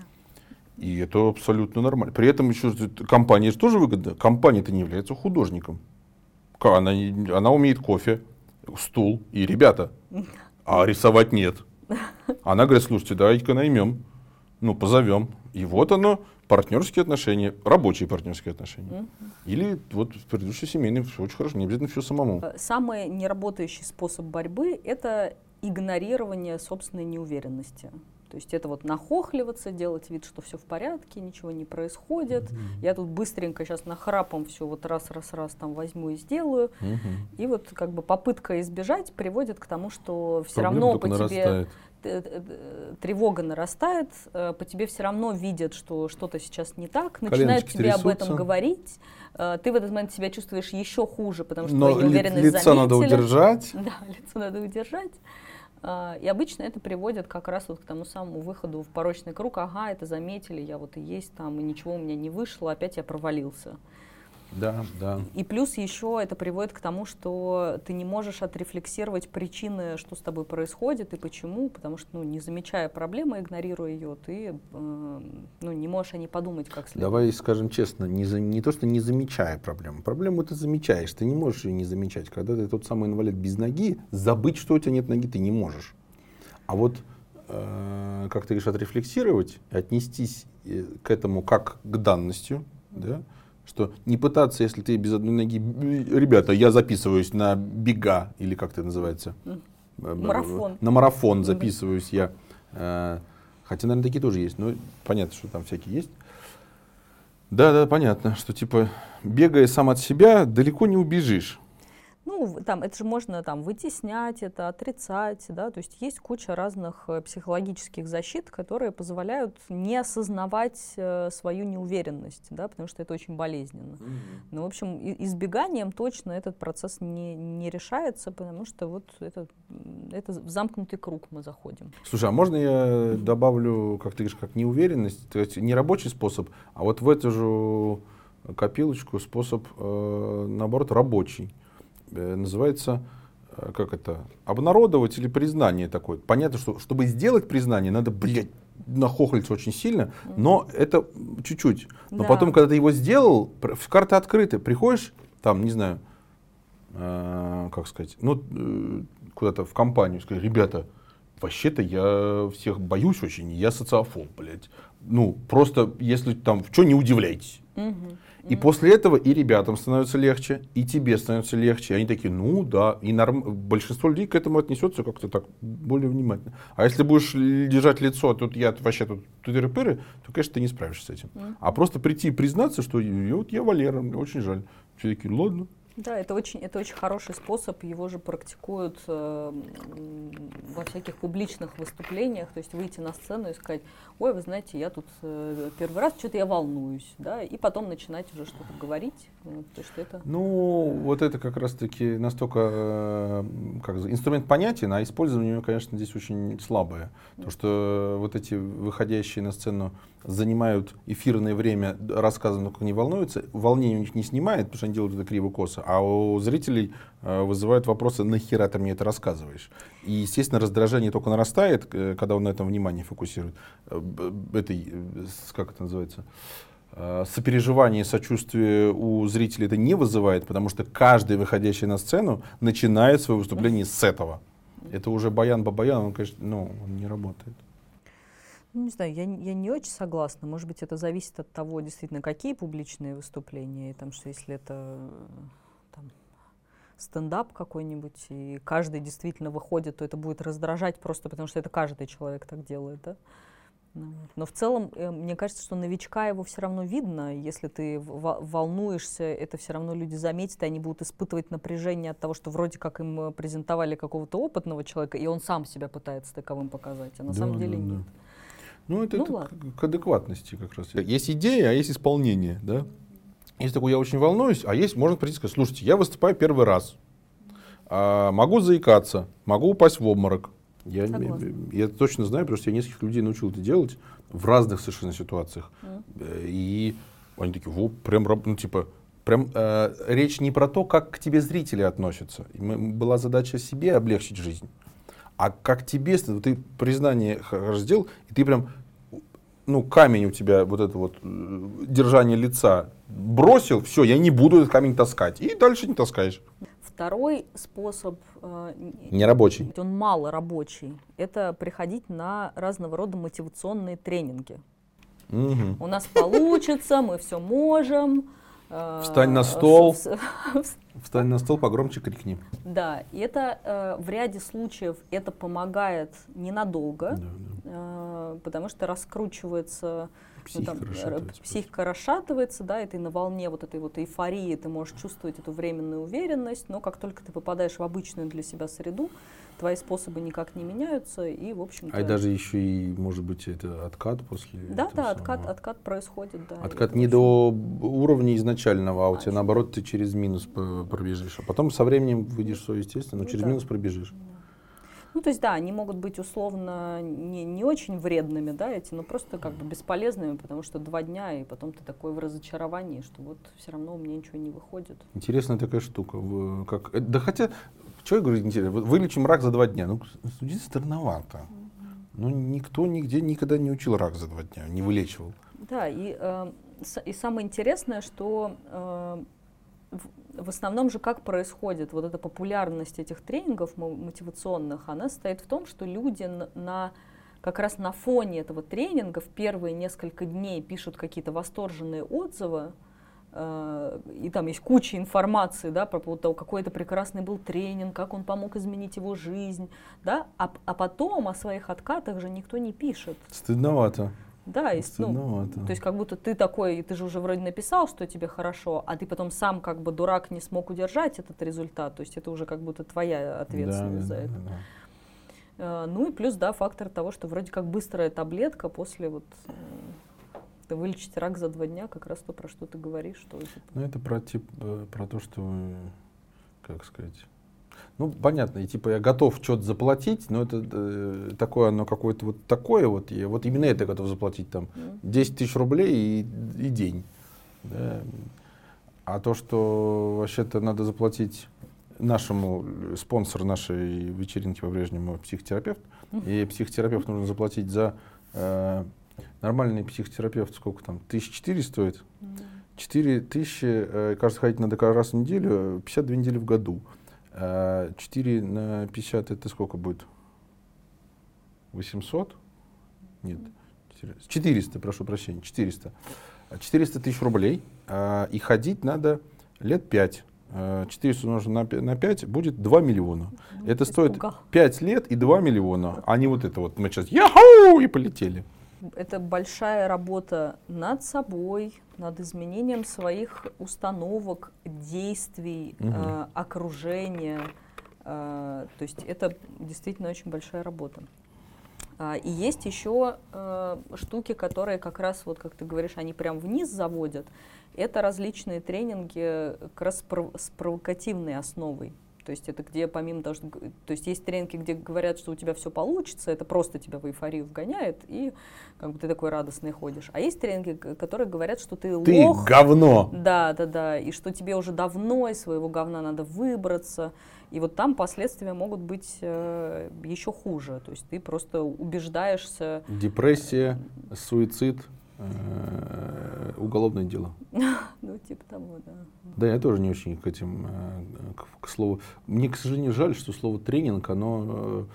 Speaker 1: И это абсолютно нормально. При этом еще компания же тоже выгодна. Компания-то не является художником. Она, она умеет кофе, стул и ребята. А рисовать нет. Она говорит, слушайте, давайте-ка наймем. Ну, позовем. И вот оно, партнерские отношения, рабочие партнерские отношения.
Speaker 2: Мгм.
Speaker 1: Или вот предыдущий семейный, все очень хорошо, не обязательно все самому.
Speaker 2: Э, Самый неработающий способ борьбы – это игнорирование собственной неуверенности. То есть это вот нахохливаться, делать вид, что все в порядке, ничего не происходит. Я тут быстренько сейчас нахрапом все вот раз-раз-раз там возьму и сделаю.
Speaker 1: Мгм.
Speaker 2: И вот как бы попытка избежать приводит к тому, что все
Speaker 1: Проблема
Speaker 2: равно по тебе
Speaker 1: нарастает.
Speaker 2: Т- т- т- тревога нарастает, э, по тебе все равно видят, что что-то сейчас не так, начинают тебе об этом говорить. Э, Ты в этот момент себя чувствуешь еще хуже, потому что
Speaker 1: Но
Speaker 2: твою
Speaker 1: ли-
Speaker 2: неуверенность
Speaker 1: лицо надо
Speaker 2: заметили.
Speaker 1: удержать.
Speaker 2: Да, лицо надо удержать. И обычно это приводит как раз вот к тому самому выходу в порочный круг. Ага, это заметили, я вот и есть там, и ничего у меня не вышло, опять я провалился.
Speaker 1: Да, да.
Speaker 2: И плюс еще это приводит к тому, что ты не можешь отрефлексировать причины, что с тобой происходит и почему, потому что, ну, не замечая проблемы, игнорируя ее, ты, э, ну, не можешь о ней подумать как следует.
Speaker 1: Давай скажем честно, не, за- не то, что не замечая проблему. Проблему ты замечаешь, ты не можешь ее не замечать. Когда ты тот самый инвалид без ноги, забыть, что у тебя нет ноги, ты не можешь. А вот, э, как ты говоришь, отрефлексировать, отнестись э, к этому как к данности, да, что не пытаться, если ты без одной ноги, «Б- ребята, я записываюсь на бега, или как это называется? Э,
Speaker 2: Марафон.
Speaker 1: На марафон записываюсь я. Э, Хотя, наверное, такие тоже есть. Но понятно, что там всякие есть. Да, да, понятно, что типа бегая сам от себя, далеко не убежишь.
Speaker 2: Ну, там, это же можно там вытеснять это, отрицать, да, то есть есть куча разных э, психологических защит, которые позволяют не осознавать э, свою неуверенность, да, потому что это очень болезненно. Mm-hmm. Ну, в общем, избеганием точно этот процесс не, не решается, потому что вот это, это в замкнутый круг мы заходим.
Speaker 1: Слушай, а можно я добавлю, как ты говоришь, как неуверенность, то есть не рабочий способ, а вот в эту же копилочку способ, э, наоборот, рабочий. Э, называется, э, как это, обнародовать или признание такое. Понятно, что чтобы сделать признание, надо, блядь, нахохлиться очень сильно, но это чуть-чуть. Но да. потом, когда ты его сделал, карты открыты, приходишь, там, не знаю, э, как сказать, ну, э, куда-то в компанию, сказать, ребята, вообще-то я всех боюсь очень, я социофоб, блядь. Ну, просто, если там, в что не удивляйтесь. Угу. И после этого и ребятам становится легче, и тебе становится легче. И они такие, ну да, и норм... большинство людей к этому отнесется как-то так более внимательно. А если будешь держать лицо, а тут я вообще тут тыры-пыры, то, конечно, ты не справишься с этим. Mm-hmm. А просто прийти и признаться, что вот я Валера, мне очень жаль. Все такие, ладно,
Speaker 2: да, это очень, это очень хороший способ, его же практикуют э, во всяких публичных выступлениях, то есть выйти на сцену и сказать, ой, вы знаете, я тут э, первый раз, что-то я волнуюсь, да, и потом начинать уже что-то говорить, то что это...
Speaker 1: Ну, вот это как раз-таки настолько, э, как инструмент понятен, а использование его, конечно, здесь очень слабое, то что вот эти выходящие на сцену занимают эфирное время, рассказывают, как они волнуются, волнение у них не снимает, потому что они делают это криво-косо, а у зрителей э, вызывают вопросы, нахера ты мне это рассказываешь? И, естественно, раздражение только нарастает, э, когда он на этом внимание фокусирует. Этой, как это называется? Сопереживание, сочувствие у зрителей это не вызывает, потому что каждый, выходящий на сцену, начинает свое выступление с этого. Это уже баян-бабаян, он, конечно, ну, он не работает.
Speaker 2: Ну, не знаю, я, я не очень согласна. Может быть, это зависит от того, действительно, какие публичные выступления. И там, что если это там, стендап какой-нибудь, и каждый действительно выходит, то это будет раздражать просто потому, что это каждый человек так делает, да? Ну Но в целом, э, мне кажется, что новичка его все равно видно. Если ты волнуешься, это все равно люди заметят, и они будут испытывать напряжение от того, что вроде как им э, презентовали какого-то опытного человека, и он сам себя пытается таковым показать, а на да, самом деле да, нет. Да.
Speaker 1: Ну, это, ну, это к, к адекватности как раз. Есть идея, а есть исполнение, да? Есть такой, я очень волнуюсь, а есть, можно прийти и сказать, слушайте, я выступаю первый раз, а, могу заикаться, могу упасть в обморок. Я, я, я точно знаю, потому что я нескольких людей научил это делать в разных совершенно ситуациях. Mm. И они такие, во, прям, ну, типа, прям э, речь не про то, как к тебе зрители относятся. Была задача себе облегчить жизнь. А как тебе, ты признание сделал, и ты прям, ну, камень у тебя, вот это вот э, держание лица бросил, все, я не буду этот камень таскать. И дальше не таскаешь.
Speaker 2: Второй способ...
Speaker 1: Э, Нерабочий.
Speaker 2: Он мало рабочий. Это приходить на разного рода мотивационные тренинги. Угу. У нас получится, мы все можем.
Speaker 1: Э, Встань на стол. Встань на стол, погромче крикни.
Speaker 2: Да, и это э, в ряде случаев это помогает ненадолго, да, да. Э, потому что раскручивается психика, там, расшатывается, психика расшатывается, да, и ты на волне вот этой вот эйфории, ты можешь чувствовать эту временную уверенность, но как только ты попадаешь в обычную для себя среду, твои способы никак не меняются, и, в общем
Speaker 1: А даже еще и, может быть, это откат после
Speaker 2: Да, да, откат, откат происходит, да.
Speaker 1: Откат не до уровня изначального, а у тебя, наоборот, ты через минус пробежишь, а потом со временем выйдешь все естественно, но ну, через да. минус пробежишь.
Speaker 2: Ну, то есть, да, они могут быть условно не, не очень вредными, да, эти, но просто как бы бесполезными, потому что два дня, и потом ты такой в разочаровании, что вот все равно у меня ничего не выходит.
Speaker 1: Интересная такая штука. Как, э, да хотя, что я говорю, интересно, вылечим рак за два дня. Ну, судить странновато. Ну, никто нигде никогда не учил рак за два дня, не вылечивал.
Speaker 2: Да, и, э, и самое интересное, что э, в основном же как происходит вот эта популярность этих тренингов мотивационных, она стоит в том, что люди на, как раз на фоне этого тренинга в первые несколько дней пишут какие-то восторженные отзывы, э, и там есть куча информации, да, про того, какой это прекрасный был тренинг, как он помог изменить его жизнь, да, а, а потом о своих откатах же никто не пишет.
Speaker 1: Стыдновато.
Speaker 2: Да, и, ну, то есть как будто ты такой, ты же уже вроде написал, что тебе хорошо, а ты потом сам как бы дурак не смог удержать этот результат, то есть это уже как будто твоя ответственность
Speaker 1: Да,
Speaker 2: за
Speaker 1: да,
Speaker 2: это.
Speaker 1: да, да.
Speaker 2: Э, Ну и плюс, да, фактор того, что вроде как быстрая таблетка после вот э, вылечить рак за два дня, как раз то, про что ты говоришь, что типа,
Speaker 1: Ну, это про, тип, э, про то, что, как сказать, ну, понятно, и типа я готов что-то заплатить, но это э, такое, оно какое-то вот такое вот, я вот именно это готов заплатить там
Speaker 2: м,
Speaker 1: 10 тысяч рублей и, и день. да. А то, что вообще-то надо заплатить нашему э, спонсору нашей вечеринки по-прежнему психотерапевт, и психотерапевт нужно заплатить за э, нормальный психотерапевт, сколько там, 1400 стоит?
Speaker 2: м,
Speaker 1: 4 тысячи, э, кажется, ходить надо каждый раз в неделю, 52 недели в году. Э, 4 на 50 это сколько будет? 800? Нет, 400, прошу прощения, 400. А 400 тысяч рублей, а, и ходить надо лет 5. 400 умножить на пя- на 5 будет 2 миллиона. Это стоит
Speaker 2: испугал.
Speaker 1: 5 лет и 2 миллиона, а не вот это вот. Мы сейчас яху и полетели.
Speaker 2: Это большая работа над собой, над изменением своих установок, действий,
Speaker 1: Мгм.
Speaker 2: э, окружения. Э, то есть это действительно очень большая работа. А, и есть еще э, штуки, которые как раз, вот как ты говоришь, они прям вниз заводят. Это различные тренинги как раз с провокативной основой. То есть это где помимо того, что... То есть есть тренинги, где говорят, что у тебя все получится, это просто тебя в эйфорию вгоняет, и как бы ты такой радостный ходишь. А есть тренинги, которые говорят, что ты,
Speaker 1: Ты
Speaker 2: лох,
Speaker 1: говно.
Speaker 2: да, да, да. И что тебе уже давно из своего говна надо выбраться. И вот там последствия могут быть э, еще хуже. То есть ты просто убеждаешься.
Speaker 1: Депрессия, суицид, э, уголовное дело.
Speaker 2: Ну, типа того, да.
Speaker 1: Да, я тоже не очень к этим, э, к, к слову. Мне, к сожалению, жаль, что слово тренинг, оно,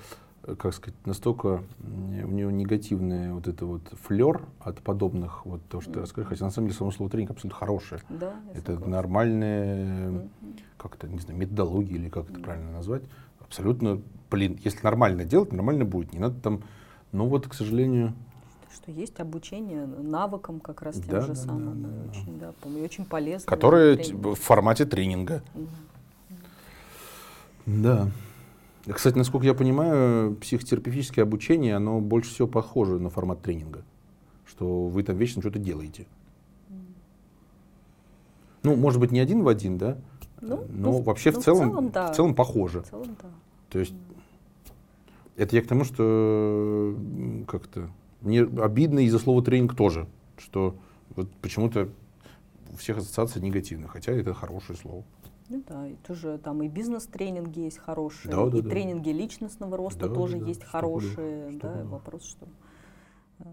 Speaker 1: э, как сказать, настолько у него негативный вот это вот флер от подобных, вот то, что ты расскажешь. Хотя на самом деле само слово тренинг абсолютно хорошее.
Speaker 2: Да,
Speaker 1: Это
Speaker 2: согласна.
Speaker 1: нормальная,
Speaker 2: Мгм.
Speaker 1: как это, не знаю, методология или как это правильно назвать. Абсолютно, блин, если нормально делать, нормально будет. Не надо там, ну вот, к сожалению,
Speaker 2: Что есть обучение навыкам как раз тем
Speaker 1: Да,
Speaker 2: же
Speaker 1: да,
Speaker 2: самым.
Speaker 1: да,
Speaker 2: и
Speaker 1: да, да.
Speaker 2: Очень, да, и очень полезно.
Speaker 1: которые в формате тренинга.
Speaker 2: Мгм.
Speaker 1: Да. Кстати, насколько я понимаю, психотерапевтическое обучение, оно больше всего похоже на формат тренинга. Что вы там вечно что-то делаете. Ну, может быть, не один в один, да?
Speaker 2: Ну,
Speaker 1: Но
Speaker 2: ну,
Speaker 1: вообще
Speaker 2: ну,
Speaker 1: в, целом,
Speaker 2: да.
Speaker 1: в целом похоже.
Speaker 2: В целом, да.
Speaker 1: То есть это я к тому, что как-то мне обидно из-за слова тренинг тоже, что вот почему-то у всех ассоциации негативные, хотя это хорошее слово.
Speaker 2: Ну да, и тоже там и бизнес-тренинги есть хорошие,
Speaker 1: Да, да,
Speaker 2: и
Speaker 1: да.
Speaker 2: тренинги личностного роста
Speaker 1: Да,
Speaker 2: тоже
Speaker 1: да,
Speaker 2: есть
Speaker 1: Что
Speaker 2: хорошие.
Speaker 1: что
Speaker 2: да,
Speaker 1: было.
Speaker 2: вопрос, что э,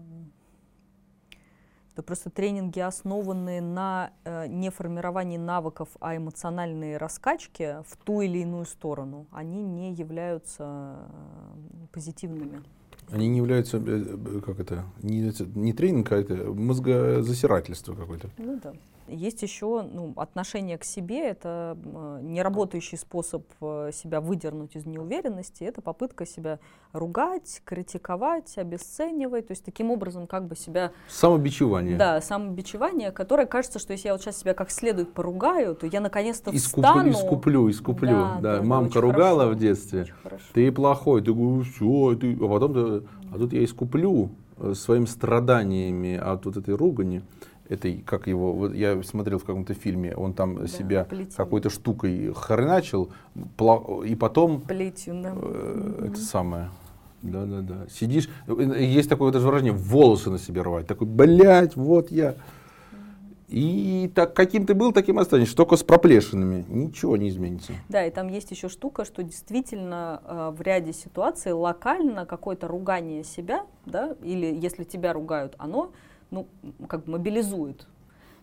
Speaker 2: это просто тренинги, основанные на э, не формировании навыков, а эмоциональной раскачке в ту или иную сторону, они не являются э, позитивными.
Speaker 1: Они не являются, э, э, как это, не, не тренинг, а это мозгозасирательство какое-то.
Speaker 2: Ну да. Есть еще ну, отношение к себе, это э, неработающий способ себя выдернуть из неуверенности, это попытка себя ругать, критиковать, обесценивать, то есть таким образом как бы себя,
Speaker 1: Самобичевание.
Speaker 2: да, самобичевание, которое кажется, что если я вот сейчас себя как следует поругаю, то я наконец-то
Speaker 1: Искуплю,
Speaker 2: встану.
Speaker 1: искуплю, искуплю.
Speaker 2: Да,
Speaker 1: Да,
Speaker 2: да,
Speaker 1: мамка ругала
Speaker 2: хорошо.
Speaker 1: в детстве. Ты плохой, ты говоришь, все, ты... а потом ты, а тут я искуплю э, своими страданиями от вот этой ругани, этой, как его, вот я смотрел в каком-то фильме, он там
Speaker 2: Да,
Speaker 1: себя
Speaker 2: плетью.
Speaker 1: какой-то штукой хреначил, пла- и потом
Speaker 2: Плетью, да.
Speaker 1: э, это самое, да-да-да, сидишь, э, есть такое даже выражение, волосы на себе рвать, такой, блядь, вот я. И так, каким ты был, таким останешься, только с проплешинами, ничего не изменится.
Speaker 2: Да, и там есть еще штука, что действительно э, в ряде ситуаций локально какое-то ругание себя, да, или если тебя ругают, оно, ну, как бы мобилизует.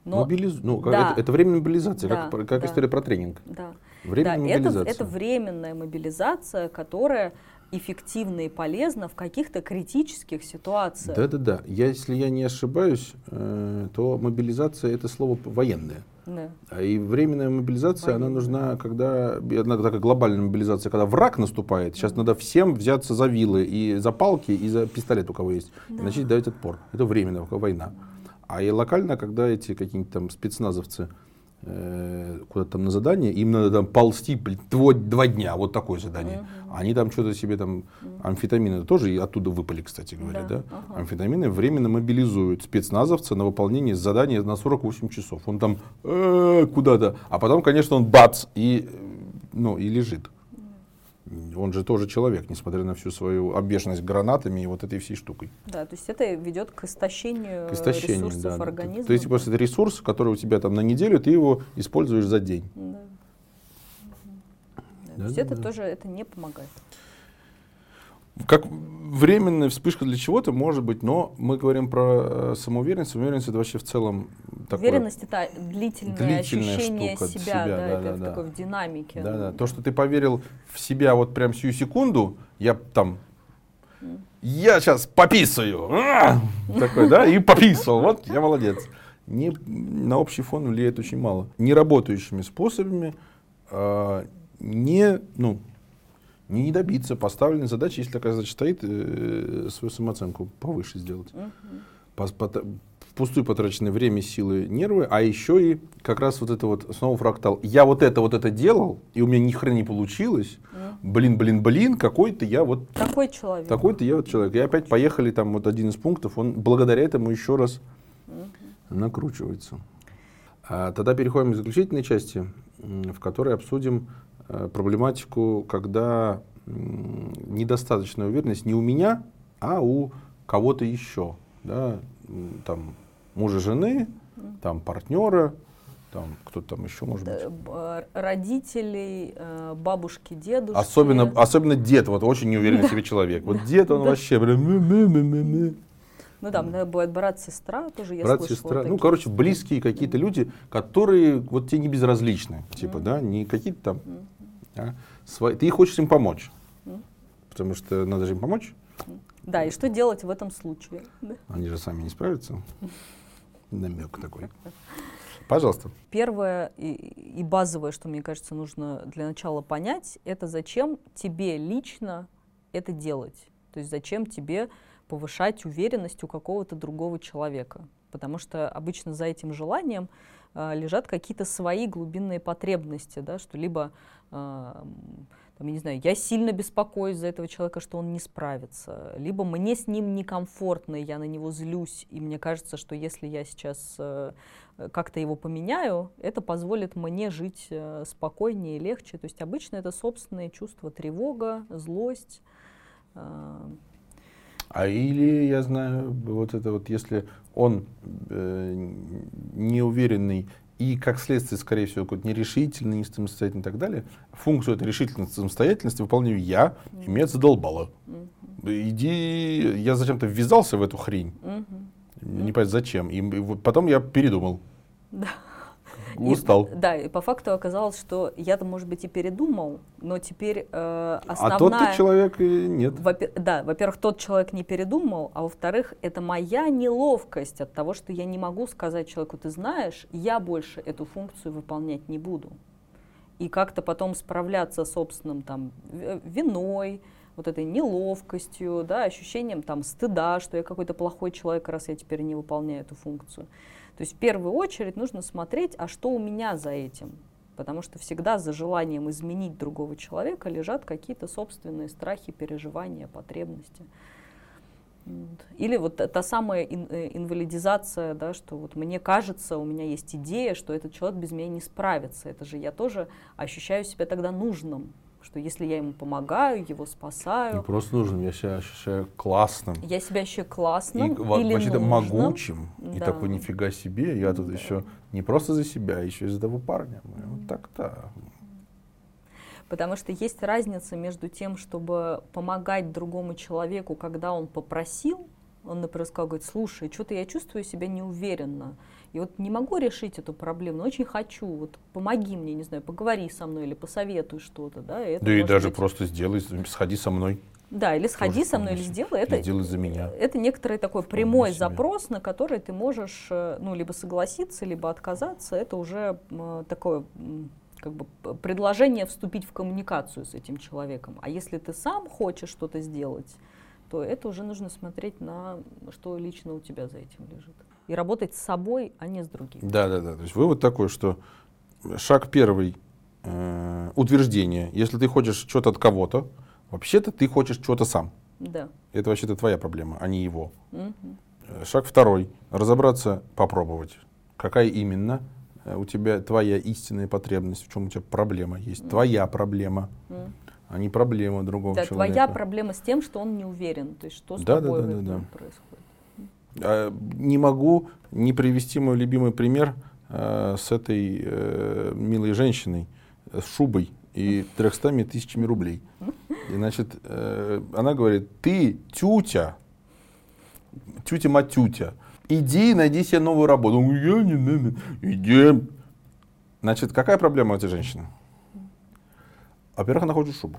Speaker 2: Но,
Speaker 1: Мобилиз- ну, как
Speaker 2: Да.
Speaker 1: это, это временная мобилизация,
Speaker 2: Да,
Speaker 1: как, как
Speaker 2: да.
Speaker 1: история про тренинг.
Speaker 2: да,
Speaker 1: Временная
Speaker 2: да, это,
Speaker 1: мобилизация.
Speaker 2: это временная мобилизация, которая эффективна и полезна в каких-то критических ситуациях.
Speaker 1: Да-да-да. Я, если я не ошибаюсь, э, то мобилизация это слово военное.
Speaker 2: Да.
Speaker 1: А И временная мобилизация, она
Speaker 2: Военная.
Speaker 1: нужна, когда, она такая глобальная мобилизация, когда враг наступает. Сейчас надо всем взяться за вилы и за палки, и за пистолет, у кого есть, и начать давать отпор. Это временная война. А и локально, когда эти какие-нибудь там спецназовцы куда-то там на задание, им надо там ползти дво- два дня, вот такое задание. Они там что-то себе там, амфетамины тоже и оттуда выпали, кстати говоря,
Speaker 2: Да,
Speaker 1: да?
Speaker 2: ага.
Speaker 1: Амфетамины временно мобилизуют спецназовца на выполнение задания на 48 часов. Он там э, куда-то, а потом, конечно, он бац и, э, ну, и лежит. Он же тоже человек, несмотря на всю свою обвешанность гранатами и вот этой всей штукой.
Speaker 2: Да, то есть это ведет к истощению,
Speaker 1: К истощению,
Speaker 2: ресурсов
Speaker 1: да,
Speaker 2: организма.
Speaker 1: То есть просто это ресурс, который у тебя там на неделю, ты его используешь за день.
Speaker 2: Да, Да, то есть
Speaker 1: да,
Speaker 2: это
Speaker 1: да.
Speaker 2: тоже это не помогает.
Speaker 1: Как временная вспышка для чего-то может быть, но мы говорим про э, самоуверенность. Самоуверенность это вообще в целом такое...
Speaker 2: Уверенность это длительное
Speaker 1: длительная
Speaker 2: ощущение себя,
Speaker 1: себя,
Speaker 2: да,
Speaker 1: да,
Speaker 2: это
Speaker 1: да,
Speaker 2: в
Speaker 1: да.
Speaker 2: такой в динамике.
Speaker 1: Да, да. То, что ты поверил в себя вот прям сию секунду, я там, я сейчас пописаю, а! такой, да, и пописал, вот, я молодец. Не, на общий фон влияет очень мало. Неработающими способами а, не, ну, не добиться поставленной задачи, если такая задача стоит, э, свою самооценку повыше сделать.
Speaker 2: Мгм.
Speaker 1: Пос- пот- впустую потраченное время, силы, нервы, а еще и как раз вот это вот снова фрактал. Я вот это вот это делал, и у меня ни хрена не получилось. Блин, блин, блин, какой-то я вот
Speaker 2: Такой человек.
Speaker 1: такой-то я вот человек. И опять поехали там вот один из пунктов, он благодаря этому еще раз накручивается. А тогда переходим к заключительной части, в которой обсудим проблематику, когда недостаточная уверенность не у меня, а у кого-то еще. Да? Там мужа, жены, там партнера, там кто-то там еще может быть.
Speaker 2: Э, б- Родителей, э, бабушки, дедушки.
Speaker 1: Особенно, особенно дед, вот очень неуверенный в себе человек. Вот дед, он вообще прям.
Speaker 2: Ну да, да, бывает брат, сестра, тоже я
Speaker 1: брат,
Speaker 2: слышала
Speaker 1: сестра, ну,
Speaker 2: такие.
Speaker 1: короче, близкие какие-то люди, которые вот тебе не безразличны, типа, да, не какие-то там, а, свои, ты хочешь им помочь, потому что надо же им помочь,
Speaker 2: Да, и что делать в этом случае? Да.
Speaker 1: они же сами не справятся. Намек такой. Пожалуйста.
Speaker 2: Первое и, и базовое, что мне кажется нужно для начала понять, это зачем тебе лично это делать. То есть зачем тебе повышать уверенность у какого-то другого человека. Потому что обычно за этим желанием лежат какие-то свои глубинные потребности, да, что либо а, там, я не знаю, я сильно беспокоюсь за этого человека, что он не справится, либо мне с ним некомфортно, я на него злюсь, и мне кажется, что если я сейчас э, как-то его поменяю, это позволит мне жить э, спокойнее и легче. То есть обычно это собственные чувства, тревога, злость. э,
Speaker 1: А или, я знаю, вот это вот, если он э, неуверенный и, как следствие, скорее всего, какой-то нерешительный, не самостоятельный и так далее, функцию этой решительности, самостоятельности выполняю я, и меня это задолбало. Иди, я зачем-то ввязался в эту хрень,
Speaker 2: мгм.
Speaker 1: не понятно зачем, и, и вот потом я передумал,
Speaker 2: Да. И-
Speaker 1: устал.
Speaker 2: да, и по факту оказалось, что я-то, может быть, и передумал, но теперь э, основная...
Speaker 1: А тот-то человек и нет.
Speaker 2: Вопе- Да, во-первых, тот человек не передумал, а во-вторых, это моя неловкость от того, что я не могу сказать человеку, ты знаешь, я больше эту функцию выполнять не буду. И как-то потом справляться с собственным там виной, вот этой неловкостью, да, ощущением там стыда, что я какой-то плохой человек, раз я теперь не выполняю эту функцию. То есть в первую очередь нужно смотреть, а что у меня за этим. Потому что всегда за желанием изменить другого человека лежат какие-то собственные страхи, переживания, потребности. Или вот та- самая э, инвалидизация, да, что вот мне кажется, у меня есть идея, что этот человек без меня не справится. Это же я тоже ощущаю себя тогда нужным, что если я ему помогаю, его
Speaker 1: Не
Speaker 2: спасаю,
Speaker 1: просто нужен, я себя ощущаю классным.
Speaker 2: я себя ощущаю
Speaker 1: И
Speaker 2: классным
Speaker 1: во-
Speaker 2: или
Speaker 1: вообще-то могучим. И
Speaker 2: Да.
Speaker 1: такой, нифига себе, я тут еще не просто за себя, а еще и за того парня. Вот так-то.
Speaker 2: Потому что есть разница между тем, чтобы помогать другому человеку, когда он попросил, он, например, сказал, говорит, слушай, что-то я чувствую себя неуверенно, и вот не могу решить эту проблему, но очень хочу, вот помоги мне, не знаю, поговори со мной или посоветуй что-то, да, и
Speaker 1: Да и даже
Speaker 2: быть-
Speaker 1: просто сделай, сходи со мной.
Speaker 2: Да, или сходи
Speaker 1: Тоже
Speaker 2: со мной, или сделай. Это,
Speaker 1: сделай за меня.
Speaker 2: это некоторый такой прямой
Speaker 1: себе.
Speaker 2: запрос, на который ты можешь э, ну, либо согласиться, либо отказаться. Это уже такое как бы предложение вступить в коммуникацию с этим человеком. А если ты сам хочешь что-то сделать, то это уже нужно смотреть на что лично у тебя за этим лежит. И работать с собой, а не с другим.
Speaker 1: Да, да, да. То есть вывод такой, что шаг первый э, утверждение. Если ты хочешь что-то от кого-то, вообще-то ты хочешь что-то сам.
Speaker 2: Да.
Speaker 1: Это вообще-то твоя проблема, а не его. Э, Шаг второй. Разобраться, попробовать. Какая именно э, у тебя твоя истинная потребность, в чем у тебя проблема есть. Твоя проблема,
Speaker 2: М.
Speaker 1: а не проблема другого
Speaker 2: Да,
Speaker 1: человека.
Speaker 2: твоя проблема с тем, что он не уверен. То есть что с
Speaker 1: Да, да,
Speaker 2: тобой
Speaker 1: да, да, да.
Speaker 2: происходит.
Speaker 1: А, Не могу не привести мой любимый пример э, с этой э, милой женщиной э, с шубой и 300 тысячами рублей. И, значит, э, она говорит, ты тютя, тютя-матютя, иди найди себе новую работу. Он я не надо, иди. Значит, какая проблема у этой женщины? Во-первых, она хочет шубу.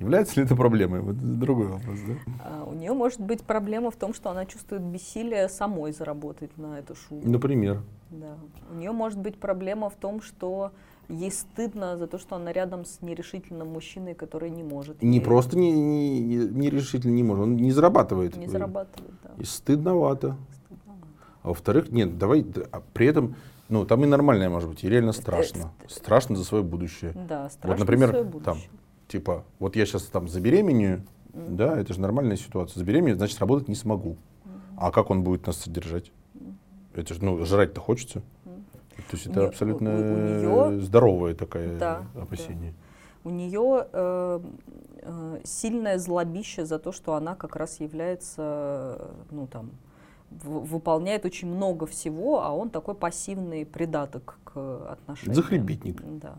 Speaker 1: Является ли это проблемой? Вот другой вопрос, да?
Speaker 2: А у нее может быть проблема в том, что она чувствует бессилие самой заработать на эту шубу.
Speaker 1: Например.
Speaker 2: Да. У нее может быть проблема в том, что ей стыдно за то, что она рядом с нерешительным мужчиной, который не может.
Speaker 1: Не
Speaker 2: ей-
Speaker 1: просто не, не, не- не может, он не зарабатывает.
Speaker 2: не зарабатывает, да.
Speaker 1: И стыдновато.
Speaker 2: Стыдновато.
Speaker 1: А во-вторых, нет, давай, а при этом, ну, там и нормальное может быть, и реально страшно. Страшно за свое будущее.
Speaker 2: Да, страшно
Speaker 1: Вот, например,
Speaker 2: своё
Speaker 1: там,
Speaker 2: будущее.
Speaker 1: Типа, вот я сейчас там забеременею, да, это же нормальная ситуация. Забеременею, значит, работать не смогу. А как он будет нас содержать? Это же, ну, жрать-то хочется. То есть это
Speaker 2: неё-
Speaker 1: абсолютно
Speaker 2: у- у неё-
Speaker 1: здоровое такое
Speaker 2: Да,
Speaker 1: опасение.
Speaker 2: У нее э, э, сильное злобище за то, что она как раз является, ну там, выполняет очень много всего, а он такой пассивный придаток к отношениям.
Speaker 1: Захребетник.
Speaker 2: Да.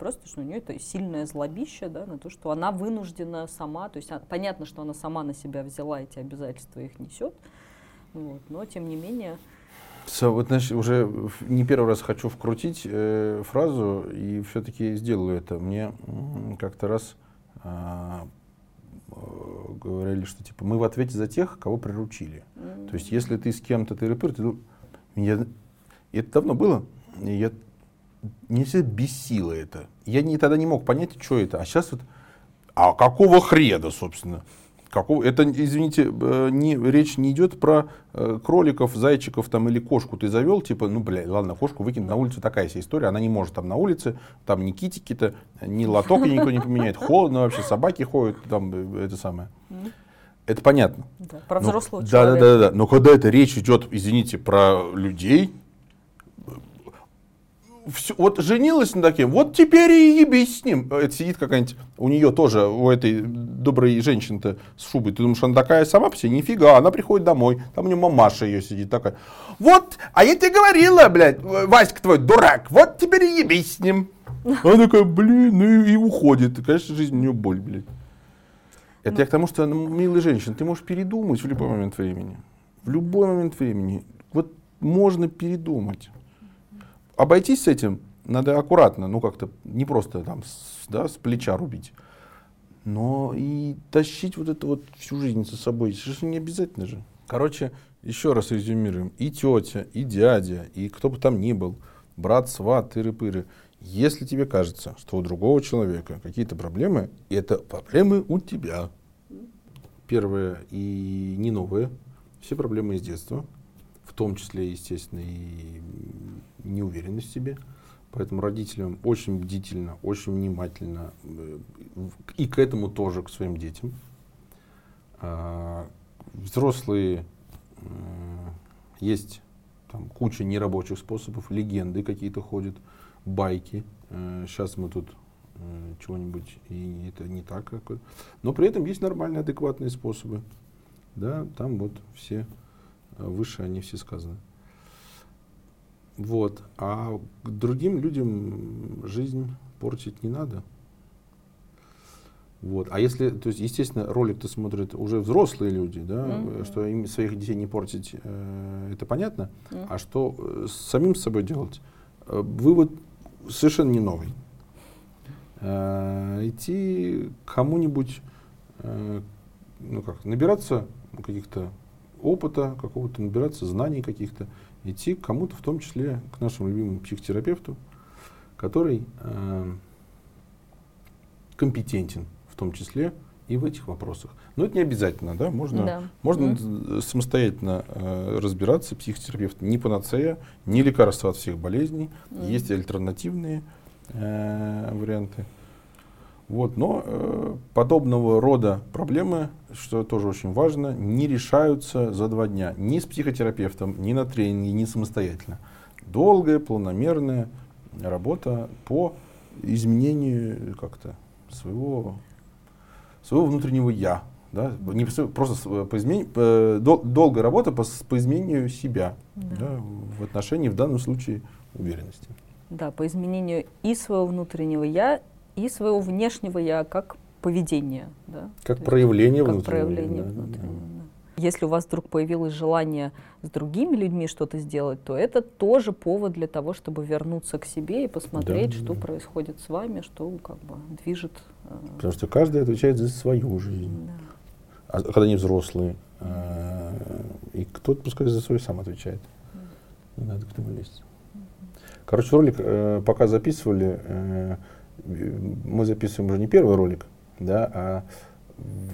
Speaker 2: Просто, что у нее это сильное злобище, да, на то, что она вынуждена сама, то есть а- понятно, что она сама на себя взяла эти обязательства, их несет, вот, но тем не менее,
Speaker 1: Со- вот, знаешь, уже не первый раз хочу вкрутить э, фразу и все-таки сделаю это. Мне как-то раз а, э, говорили, что типа мы в ответе за тех, кого приручили.
Speaker 2: м,
Speaker 1: То есть если ты с кем-то ты рыпыр, ты дум- я, и это давно было, и я мне всегда бесило это. Я не, тогда не мог понять, что это. А сейчас вот, а какого хреда, собственно? Какого, это, извините, э, не, речь не идет про э, кроликов, зайчиков там, или кошку ты завел, типа, ну, бля, ладно, кошку выкинуть на улицу, такая себе история, она не может там на улице, там ни китики-то, ни лоток никто не поменяет, холодно вообще, собаки ходят, там, э, это самое. Это понятно.
Speaker 2: да, про
Speaker 1: Ну,
Speaker 2: взрослого
Speaker 1: да,
Speaker 2: человека.
Speaker 1: Да, да, да. Но когда это речь идет, извините, про людей, всё- вот женилась на таким, вот теперь и ебись с ним. Это сидит какая-нибудь, у нее тоже, у этой доброй женщины-то с шубой. Ты думаешь, она такая сама по себе? Нифига, она приходит домой, там у нее мамаша ее сидит такая. Вот, а я тебе говорила, блядь, Васька твой дурак, вот теперь и ебись с ним. Она такая, блин, ну и, и уходит. И, конечно, жизнь у нее боль, блядь. Это я к тому, что, ну, милая женщина, ты можешь передумать в любой момент времени. В любой момент времени. Вот можно передумать. Обойтись с этим надо аккуратно, ну как-то не просто там с, да, с плеча рубить, но и тащить вот это вот всю жизнь за собой. Это не обязательно же. Короче, еще раз резюмируем. И тетя, и дядя, и кто бы там ни был, брат, сват, тыры-пыры. Если тебе кажется, что у другого человека какие-то проблемы, это проблемы у тебя. Первое и не новые. Все проблемы из детства. Том числе, естественно, и неуверенность в себе. Поэтому родителям очень бдительно, очень внимательно э, и к этому тоже, к своим детям. А, Взрослые, э, есть там куча нерабочих способов, легенды какие-то ходят, байки. Сейчас мы тут э, чего-нибудь, и это не так. Но при этом есть нормальные, адекватные способы. Да, там вот все э, выше они все сказаны. Вот. А к другим людям жизнь портить не надо. Вот. А если, то есть, естественно, ролик-то смотрят уже взрослые люди, да, э, что им своих детей не портить, э, это понятно.
Speaker 2: Мгм.
Speaker 1: А что э, с самим собой делать? Э, Вывод совершенно не новый. Э, Идти кому-нибудь э, ну как, набираться каких-то опыта какого-то, набираться знаний каких-то, идти к кому-то, в том числе к нашему любимому психотерапевту, который э, компетентен в том числе и в этих вопросах. Но это не обязательно, да, можно,
Speaker 2: Да.
Speaker 1: можно
Speaker 2: Мгм.
Speaker 1: самостоятельно э, разбираться, психотерапевт не панацея, не лекарство от всех болезней,
Speaker 2: Мгм.
Speaker 1: есть альтернативные э, варианты. Вот, но э, подобного рода проблемы, что тоже очень важно, не решаются за два дня. Ни с психотерапевтом, ни на тренинге, ни самостоятельно. Долгая, планомерная работа по изменению как-то своего, своего внутреннего я. Да? Не просто по измен- по- дол- долгая работа по, по изменению себя
Speaker 2: Да.
Speaker 1: да, в отношении, в данном случае, уверенности.
Speaker 2: Да, по изменению и своего внутреннего я, и своего внешнего я, как поведение. Да?
Speaker 1: Как
Speaker 2: есть
Speaker 1: проявление
Speaker 2: как
Speaker 1: внутреннего.
Speaker 2: проявление
Speaker 1: да,
Speaker 2: внутреннего,
Speaker 1: да.
Speaker 2: Если у вас вдруг появилось желание с другими людьми что-то сделать, то это тоже повод для того, чтобы вернуться к себе и посмотреть,
Speaker 1: Да,
Speaker 2: что
Speaker 1: да.
Speaker 2: происходит с вами, что как бы движет. э,
Speaker 1: Потому что каждый отвечает за свою жизнь.
Speaker 2: да.
Speaker 1: А когда они взрослые, э, и кто-то пускай за свой сам отвечает. Не надо к этому лезть. Короче, ролик э, пока записывали, э, мы записываем уже не первый ролик, да, а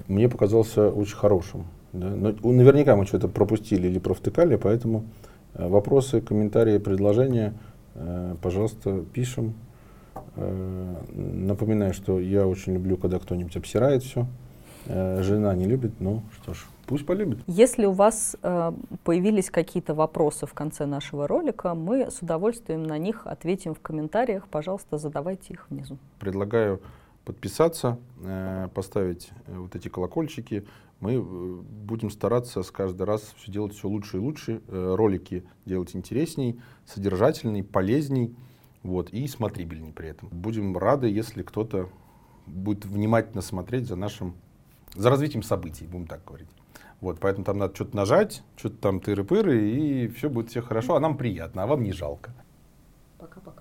Speaker 1: мне показался очень хорошим. Да. Но наверняка мы что-то пропустили или провтыкали, поэтому э, вопросы, комментарии, предложения, э, пожалуйста, пишем. Э, напоминаю, что я очень люблю, когда кто-нибудь обсирает все. Жена не любит, ну что ж, пусть полюбит.
Speaker 2: Если у вас э, появились какие-то вопросы в конце нашего ролика, мы с удовольствием на них ответим в комментариях. Пожалуйста, задавайте их внизу.
Speaker 1: Предлагаю подписаться, э, поставить э, вот эти колокольчики. Мы э, будем стараться с каждый раз все делать все лучше и лучше, э, ролики делать интересней, содержательней, полезней, вот, и смотрибельней при этом. Будем рады, если кто-то будет внимательно смотреть за нашим, за развитием событий, будем так говорить. Вот, поэтому там надо что-то нажать, что-то там тыры-пыры, и все будет все хорошо, а нам приятно, а вам не жалко.